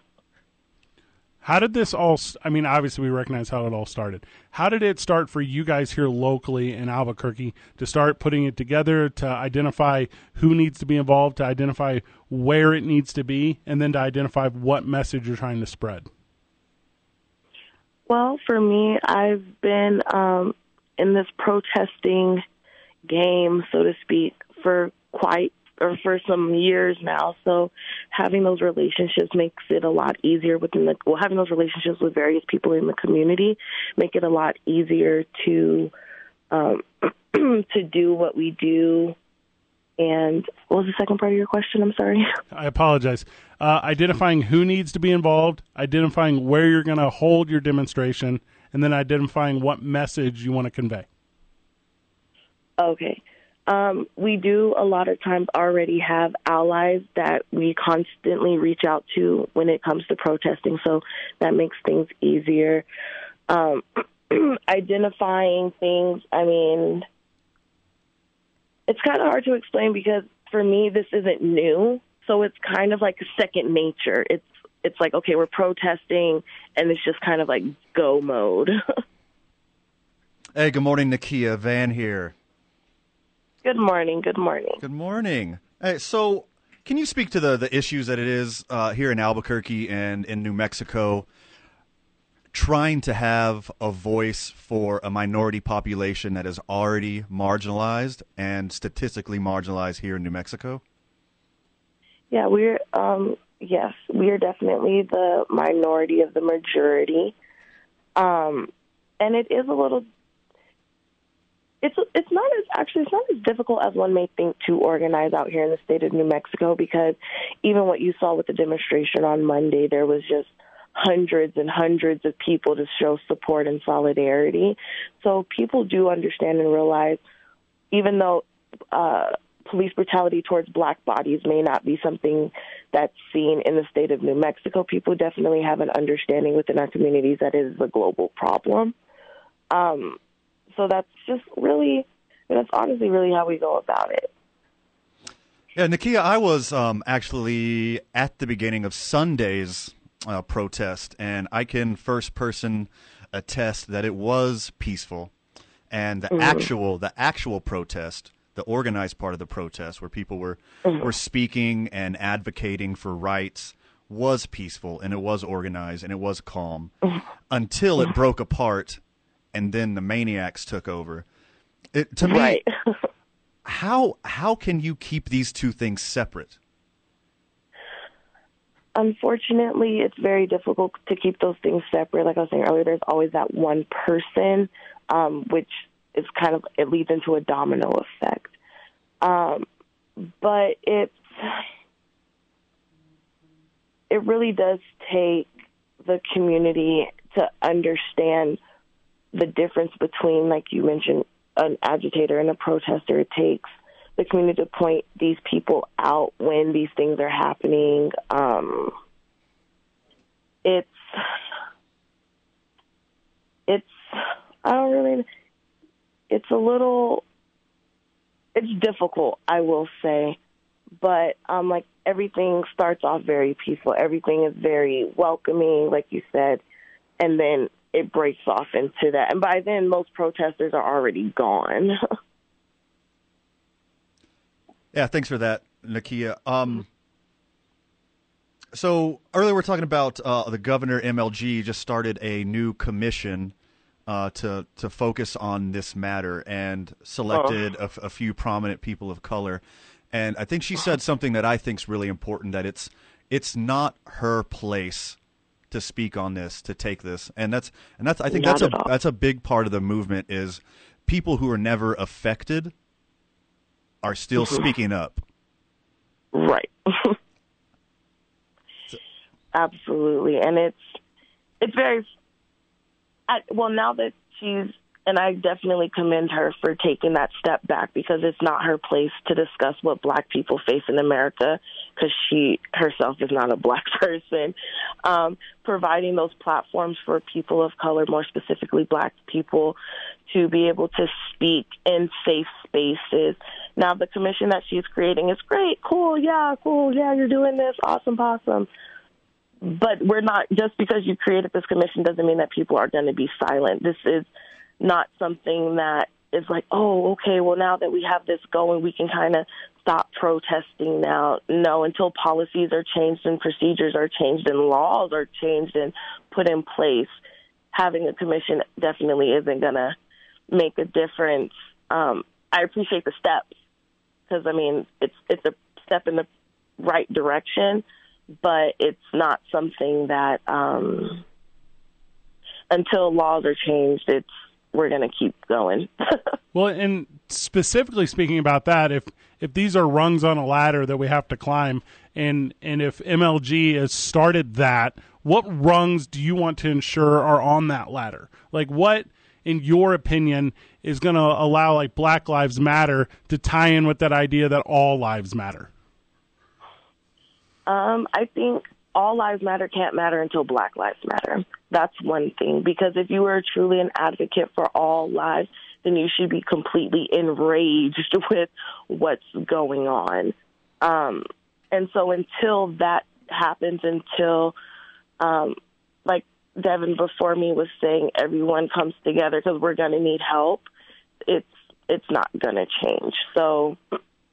S4: How did this all? I mean, obviously, we recognize how it all started. How did it start for you guys here locally in Albuquerque to start putting it together, to identify who needs to be involved, to identify where it needs to be, and then to identify what message you're trying to spread?
S10: Well, for me, I've been um, in this protesting game, so to speak, for quite or for some years now. So having those relationships makes it a lot easier within the well, having those relationships with various people in the community make it a lot easier to um, to do what we do. And what was the second part of your question? I'm sorry.
S4: I apologize. Uh, identifying who needs to be involved, identifying where you're going to hold your demonstration, and then identifying what message you want to convey.
S10: Okay. Um, we do a lot of times already have allies that we constantly reach out to when it comes to protesting, so that makes things easier. Um, identifying things, I mean, it's kind of hard to explain because for me, this isn't new, so it's kind of like second nature. It's it's like okay, we're protesting, and it's just kind of like go mode.
S5: Hey, good morning, Nakia Van here.
S10: Good morning. Good morning.
S5: Good morning. Hey, so can you speak to the, the issues that it is uh, here in Albuquerque and in New Mexico trying to have a voice for a minority population that is already marginalized and statistically marginalized here in New Mexico?
S10: Yeah, we're um yes, we are definitely the minority of the majority. Um and it is a little it's it's not as actually it's not as difficult as one may think to organize out here in the state of New Mexico because even what you saw with the demonstration on Monday there was just hundreds and hundreds of people to show support and solidarity. So people do understand and realize even though uh police brutality towards black bodies may not be something that's seen in the state of New Mexico. People definitely have an understanding within our communities that it is a global problem. Um, so that's just really, that's honestly really how we go about it.
S5: Yeah, Nakia, I was um, actually at the beginning of Sunday's uh, protest, and I can first person attest that it was peaceful, and the
S10: Mhm.
S5: actual the actual protest, the organized part of the protest, where people were
S10: Mhm.
S5: were speaking and advocating for rights, was peaceful and it was organized and it was calm until it broke apart, and then the maniacs took over. It, to me,
S10: Right.
S5: how how can you keep these two things separate?
S10: Unfortunately, it's very difficult to keep those things separate. Like I was saying earlier, there's always that one person, um, which is kind of it leads into a domino effect. Um, but it's it really does take the community to understand the difference between, like you mentioned, an agitator and a protester. It takes the community to point these people out when these things are happening. Um, it's it's I don't really it's a little it's difficult, I will say. But um like everything starts off very peaceful. Everything is very welcoming, like you said, and then it breaks off into that. And by then most protesters are already gone.
S5: Yeah, thanks for that, Nakia. Um, so earlier we are talking about uh, the governor MLG just started a new commission uh, to to focus on this matter and selected a, a few prominent people of color. And I think she said something that I think is really important that it's it's not her place to speak on this, to take this, and that's and that's I think
S10: Not
S5: that's a
S10: all.
S5: that's a big part of the movement is people who are never affected are still
S10: Mhm.
S5: speaking up.
S10: Right. Absolutely, and it's it's very. I, well, now that she's and I definitely commend her for taking that step back because it's not her place to discuss what Black people face in America because she herself is not a Black person. Um, providing those platforms for people of color, more specifically Black people, to be able to speak in safe spaces. Now, the commission that she's creating is great, cool, yeah, cool, yeah, you're doing this, awesome, awesome. But we're not just because you created this commission doesn't mean that people are going to be silent. This is not something that is like, oh, okay, well, now that we have this going, we can kind of stop protesting now. No, until policies are changed and procedures are changed and laws are changed and put in place, having a commission definitely isn't going to make a difference. Um, I appreciate the steps because, I mean, it's it's a step in the right direction, but it's not something that um, until laws are changed, it's we're going to keep going.
S4: Well, and specifically speaking about that, if if these are rungs on a ladder that we have to climb, and and if MLG has started that, what rungs do you want to ensure are on that ladder? Like what, in your opinion, is going to allow like Black Lives Matter to tie in with that idea that all lives matter?
S10: Um, I think all lives matter can't matter until Black Lives Matter. That's one thing. Because if you were truly an advocate for all lives, then you should be completely enraged with what's going on. Um, and so until that happens, until, um, like Devin before me was saying, everyone comes together because we're going to need help, it's, it's not going to change. So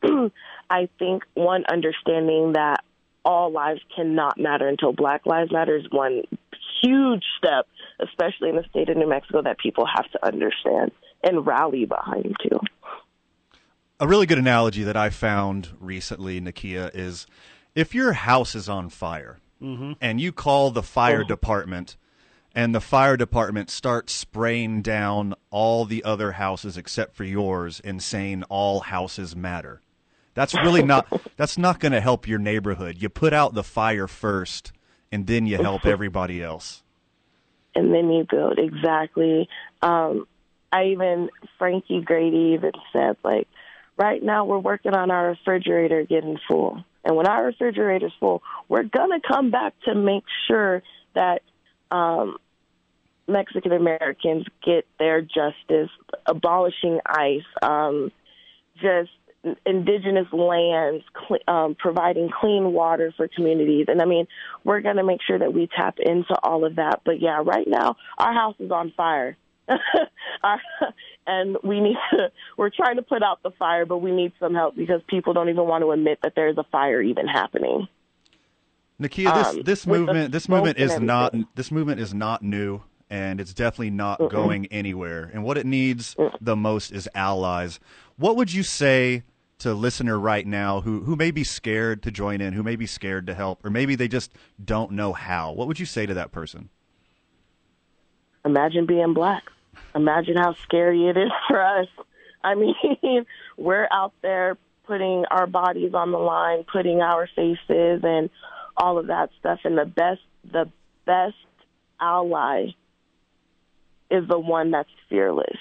S10: I think one understanding that all lives cannot matter until Black Lives Matter is one huge step, especially in the state of New Mexico, that people have to understand and rally behind too.
S5: A really good analogy that I found recently, Nakia, is if your house is on fire
S4: Mm-hmm.
S5: and you call the fire
S10: Oh.
S5: department and the fire department starts spraying down all the other houses except for yours and saying all houses matter. That's really not that's not going to help your neighborhood. You put out the fire first and then you help everybody else.
S10: and then you build exactly. Um, I even Frankie Grady even said like, right now we're working on our refrigerator getting full, and when our refrigerator's full, we're gonna come back to make sure that um, Mexican Americans get their justice, abolishing ICE, um, just indigenous lands, cl- um, providing clean water for communities. And I mean, we're going to make sure that we tap into all of that. But yeah, right now, our house is on fire. and we need to, we're trying to put out the fire, but we need some help because people don't even want to admit that there's a fire even happening.
S5: Nakia, this
S10: Um,
S5: this movement this movement is not this movement is not new and it's definitely not
S10: Mm-mm.
S5: going anywhere. And what it needs the most is allies. What would you say to listener right now who who may be scared to join in, who may be scared to help, or maybe they just don't know how? What would you say to that person?
S10: imagine being black. Imagine how scary it is for us. I mean, we're out there putting our bodies on the line, putting our faces and all of that stuff. And the best, the best ally is the one that's fearless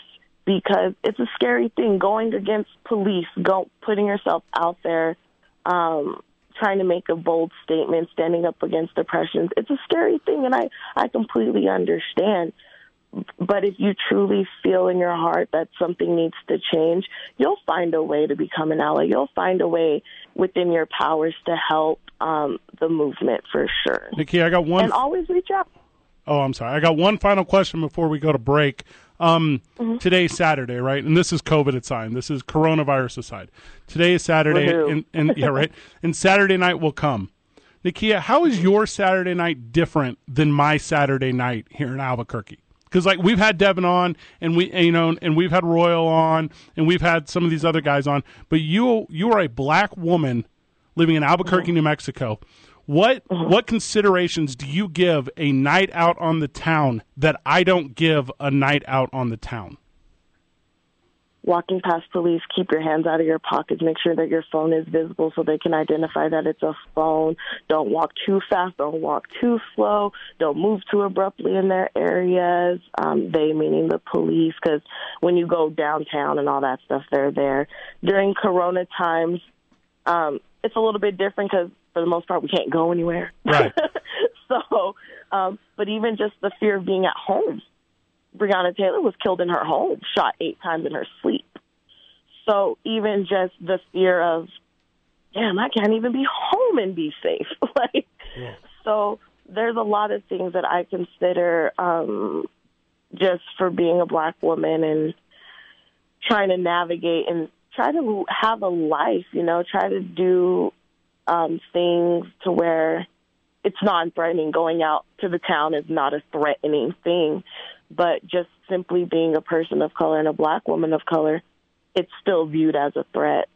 S10: because it's a scary thing going against police, go putting yourself out there, um, trying to make a bold statement, standing up against oppressions. It's a scary thing, and I I completely understand. But if you truly feel in your heart that something needs to change, you'll find a way to become an ally. You'll find a way within your powers to help um, the movement for sure.
S4: Nikki, I got one.
S10: And always reach out.
S4: Oh, I'm sorry. I got one final question before we go to break. Um,
S10: Mm-hmm.
S4: Today's Saturday, right? And this is COVID aside. This is coronavirus aside. Today is Saturday, and, and yeah, right. And Saturday night will come. Nikia, how is your Saturday night different than my Saturday night here in Albuquerque? Because like we've had Devin on, and we you know, and we've had Royal on, and we've had some of these other guys on. But you you are a black woman living in Albuquerque, New Mexico. What what considerations do you give a night out on the town that I don't give a night out on the town?
S10: walking past police, keep your hands out of your pockets. Make sure that your phone is visible so they can identify that it's a phone. Don't walk too fast. Don't walk too slow. Don't move too abruptly in their areas. Um, they meaning the police, because when you go downtown and all that stuff, they're there. During Corona times, um, it's a little bit different because for the most part we can't go anywhere.
S4: Right.
S10: so, um, but even just the fear of being at home. Breonna Taylor was killed in her home, shot eight times in her sleep. So even just the fear of, damn, I can't even be home and be safe. like, so there's a lot of things that I consider um, just for being a black woman and trying to navigate and try to have a life. You know, try to do um, things to where it's non-threatening. Going out to the town is not a threatening thing, but just simply being a person of color and a black woman of color, it's still viewed as a threat.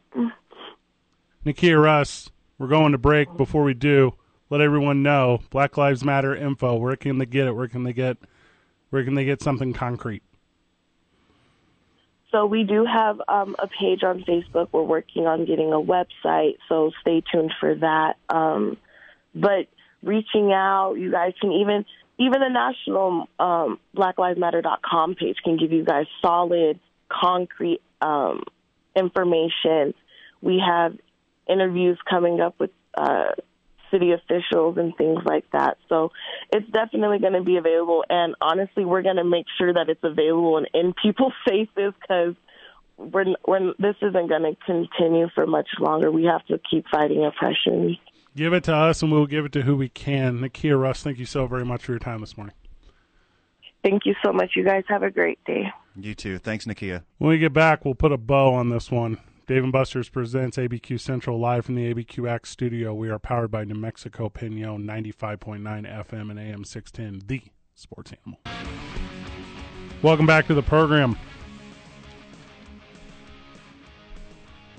S4: Nikia Russ, we're going to break. Before we do, let everyone know Black Lives Matter info. Where can they get it? Where can they get? Where can they get something concrete?
S10: So we do have um, a page on Facebook. We're working on getting a website, so stay tuned for that. Um, but reaching out, you guys can even even the national um, BlackLivesMatter.com page can give you guys solid, concrete um, information. We have interviews coming up with uh, city officials and things like that. So it's definitely going to be available. And honestly, we're going to make sure that it's available and in people's faces because we're, we're, this isn't going to continue for much longer. We have to keep fighting oppression.
S4: Give it to us, and we'll give it to who we can. Nikia Russ, thank you so very much for your time this morning.
S10: Thank you so much. You guys have a great day.
S5: You too. Thanks, Nakia.
S4: When we get back, we'll put a bow on this one. Dave and Buster's presents ABQ Central live from the ABQX studio. We are powered by New Mexico Pinon 95.9 FM and AM 610, the sports animal. Welcome back to the program.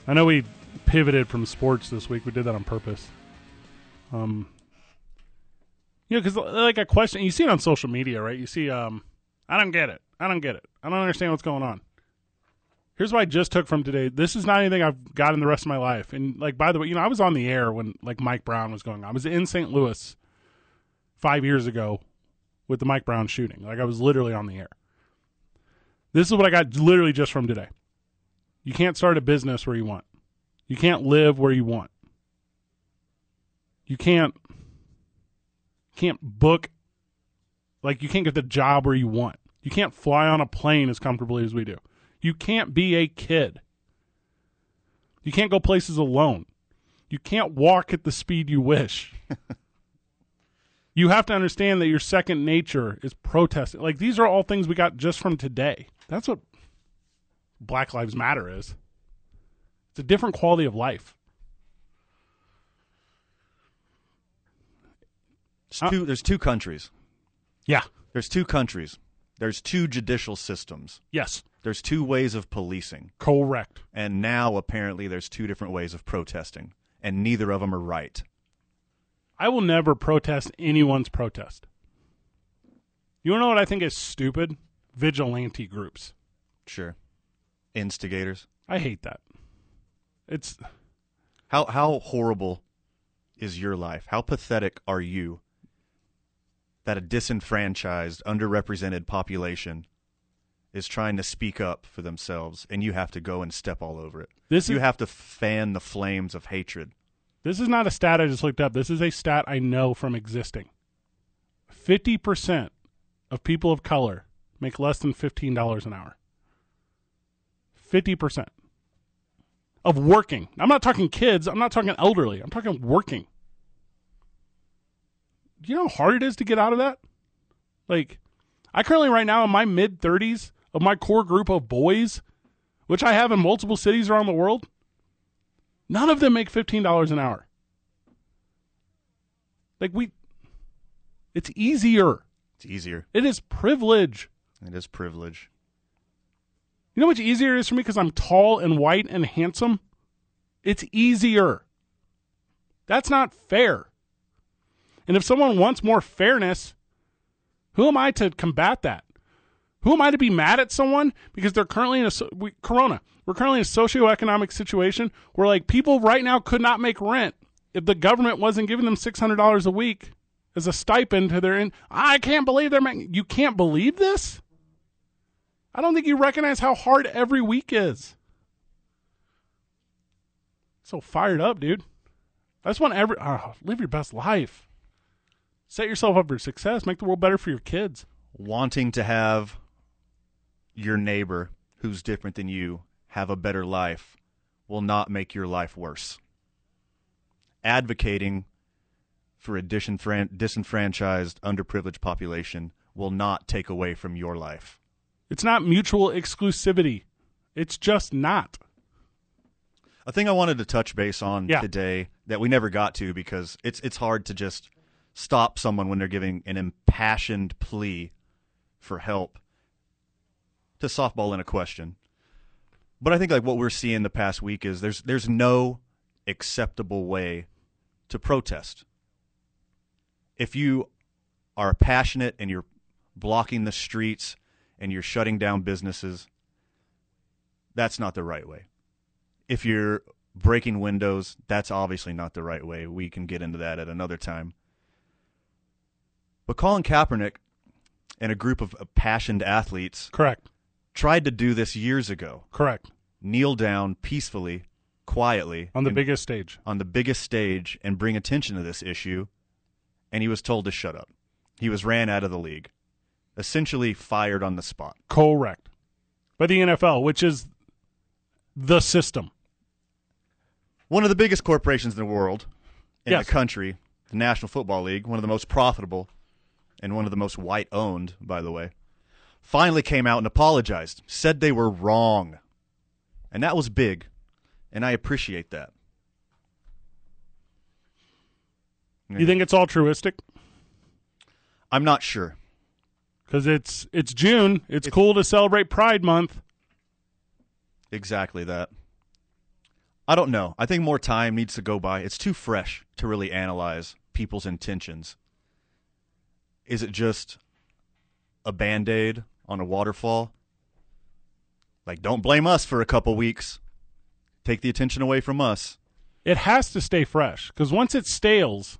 S4: I know we pivoted from sports this week. We did that on purpose. Um, you know, because like a question, you see it on social media, right? You see, um, I don't get it. I don't get it. I don't understand what's going on. Here's what I just took from today. This is not anything I've got in the rest of my life. And like, by the way, you know, I was on the air when like Mike Brown was going on. I was in St. Louis five years ago with the Mike Brown shooting. Like, I was literally on the air. This is what I got literally just from today. You can't start a business where you want. You can't live where you want. You can't can't book like you can't get the job where you want. You can't fly on a plane as comfortably as we do. You can't be a kid. You can't go places alone. You can't walk at the speed you wish. you have to understand that your second nature is protesting. Like these are all things we got just from today. That's what Black Lives Matter is. It's a different quality of life.
S5: There's two, uh, there's two countries.
S4: Yeah.
S5: There's two countries. There's two judicial systems.
S4: Yes.
S5: There's two ways of policing.
S4: Correct.
S5: And now apparently there's two different ways of protesting, and neither of them are right.
S4: I will never protest anyone's protest. You know what I think is stupid? Vigilante groups.
S5: Sure. Instigators.
S4: I hate that. It's
S5: How how horrible is your life? How pathetic are you that a disenfranchised, underrepresented population is trying to speak up for themselves and you have to go and step all over it.
S4: This
S5: you
S4: is-
S5: have to fan the flames of hatred.
S4: This is not a stat I just looked up. This is a stat I know from existing. 50% of people of color make less than $15 an hour. 50% of working. I'm not talking kids. I'm not talking elderly. I'm talking working. Do you know how hard it is to get out of that? Like, I currently, right now, in my mid 30s, of my core group of boys, which I have in multiple cities around the world, None of them make fifteen dollars an hour. Like we, it's easier.
S5: It's easier.
S4: It is privilege.
S5: It is privilege.
S4: You know how much easier it is for me because I'm tall and white and handsome. It's easier. That's not fair. And if someone wants more fairness, who am I to combat that? Who am I to be mad at someone because they're currently in a we, corona? We're currently in a socioeconomic situation where like people right now could not make rent if the government wasn't giving them six hundred dollars a week as a stipend to their in. I can't believe they're making. You can't believe this. I don't think you recognize how hard every week is. So fired up, dude. I just want every oh, live your best life. Set yourself up for success. Make the world better for your kids.
S5: Wanting to have your neighbor who's different than you have a better life will not make your life worse. Advocating for a disenfran- disenfranchised, underprivileged population will not take away from your life.
S4: It's not mutual exclusivity. It's just not.
S5: A thing I wanted to touch base on
S4: Yeah.
S5: today that we never got to because it's it's hard to just stop someone when they're giving an impassioned plea for help to softball in a question. But I think like what we're seeing the past week is there's there's no acceptable way to protest. If you are passionate and you're blocking the streets and you're shutting down businesses, that's not the right way. If you're breaking windows, that's obviously not the right way. We can get into that at another time. But Colin Kaepernick and a group of passionate athletes
S4: Correct.
S5: Tried to do this years ago.
S4: Correct.
S5: Kneel down peacefully, quietly
S4: On the
S5: and-
S4: biggest stage.
S5: on the biggest stage and bring attention to this issue, and he was told to shut up. He was ran out of the league, essentially fired on the spot.
S4: Correct. By the NFL, which is the system.
S5: One of the biggest corporations in the world, in
S4: Yes.
S5: the country, the National Football League, one of the most profitable and one of the most white owned, by the way, finally came out and apologized, said they were wrong. And that was big, and I appreciate that.
S4: You think it's altruistic?
S5: I'm not sure.
S4: Because it's it's June. It's, cool to celebrate Pride Month.
S5: Exactly that. I don't know. I think more time needs to go by. It's too fresh to really analyze people's intentions. Is it just a band aid on a waterfall? Like, don't blame us for a couple weeks. Take the attention away from us.
S4: It has to stay fresh because once it stales,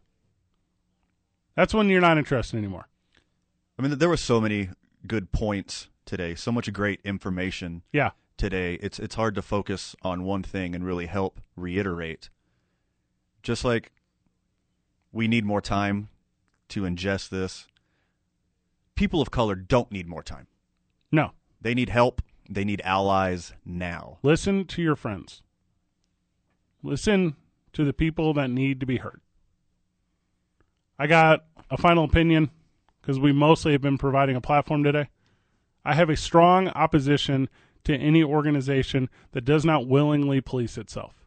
S4: that's when you're not interested anymore.
S5: I mean, there were so many good points today, so much great information
S4: Yeah.
S5: today. It's it's hard to focus on one thing and really help reiterate. Just like we need more time to ingest this. people of color don't need more time.
S4: No.
S5: They need help. They need allies now.
S4: Listen to your friends. Listen to the people that need to be heard. I got a final opinion because we mostly have been providing a platform today. I have a strong opposition to any organization that does not willingly police itself.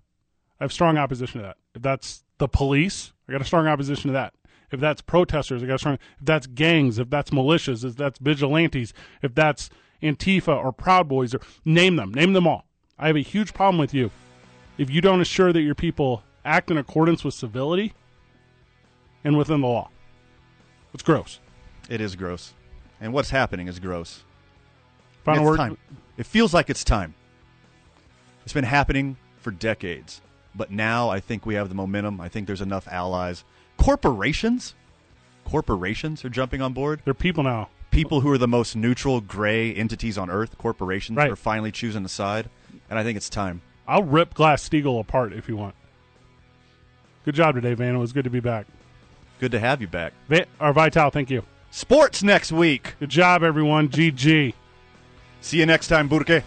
S4: I have strong opposition to that. If that's the police, I got a strong opposition to that. If that's protesters, I got a. If that's gangs, if that's militias, if that's vigilantes, if that's Antifa or Proud Boys, or name them, name them all. I have a huge problem with you if you don't assure that your people act in accordance with civility and within the law. It's gross.
S5: It is gross. And what's happening is gross.
S4: Final
S5: it's
S4: word.
S5: time. It feels like it's time. It's been happening for decades. But now I think we have the momentum. I think there's enough allies. Corporations? Corporations are jumping on board.
S4: They're people now.
S5: People who are the most neutral, gray entities on earth, corporations,
S4: Right.
S5: are finally choosing a side. And I think it's time.
S4: I'll rip Glass Steagall apart if you want. Good job today, Van. It was good to be back.
S5: Good to have you back.
S4: Va- or Vital, thank you.
S5: Sports next week.
S4: Good job, everyone. GG.
S5: See you next time, Burke.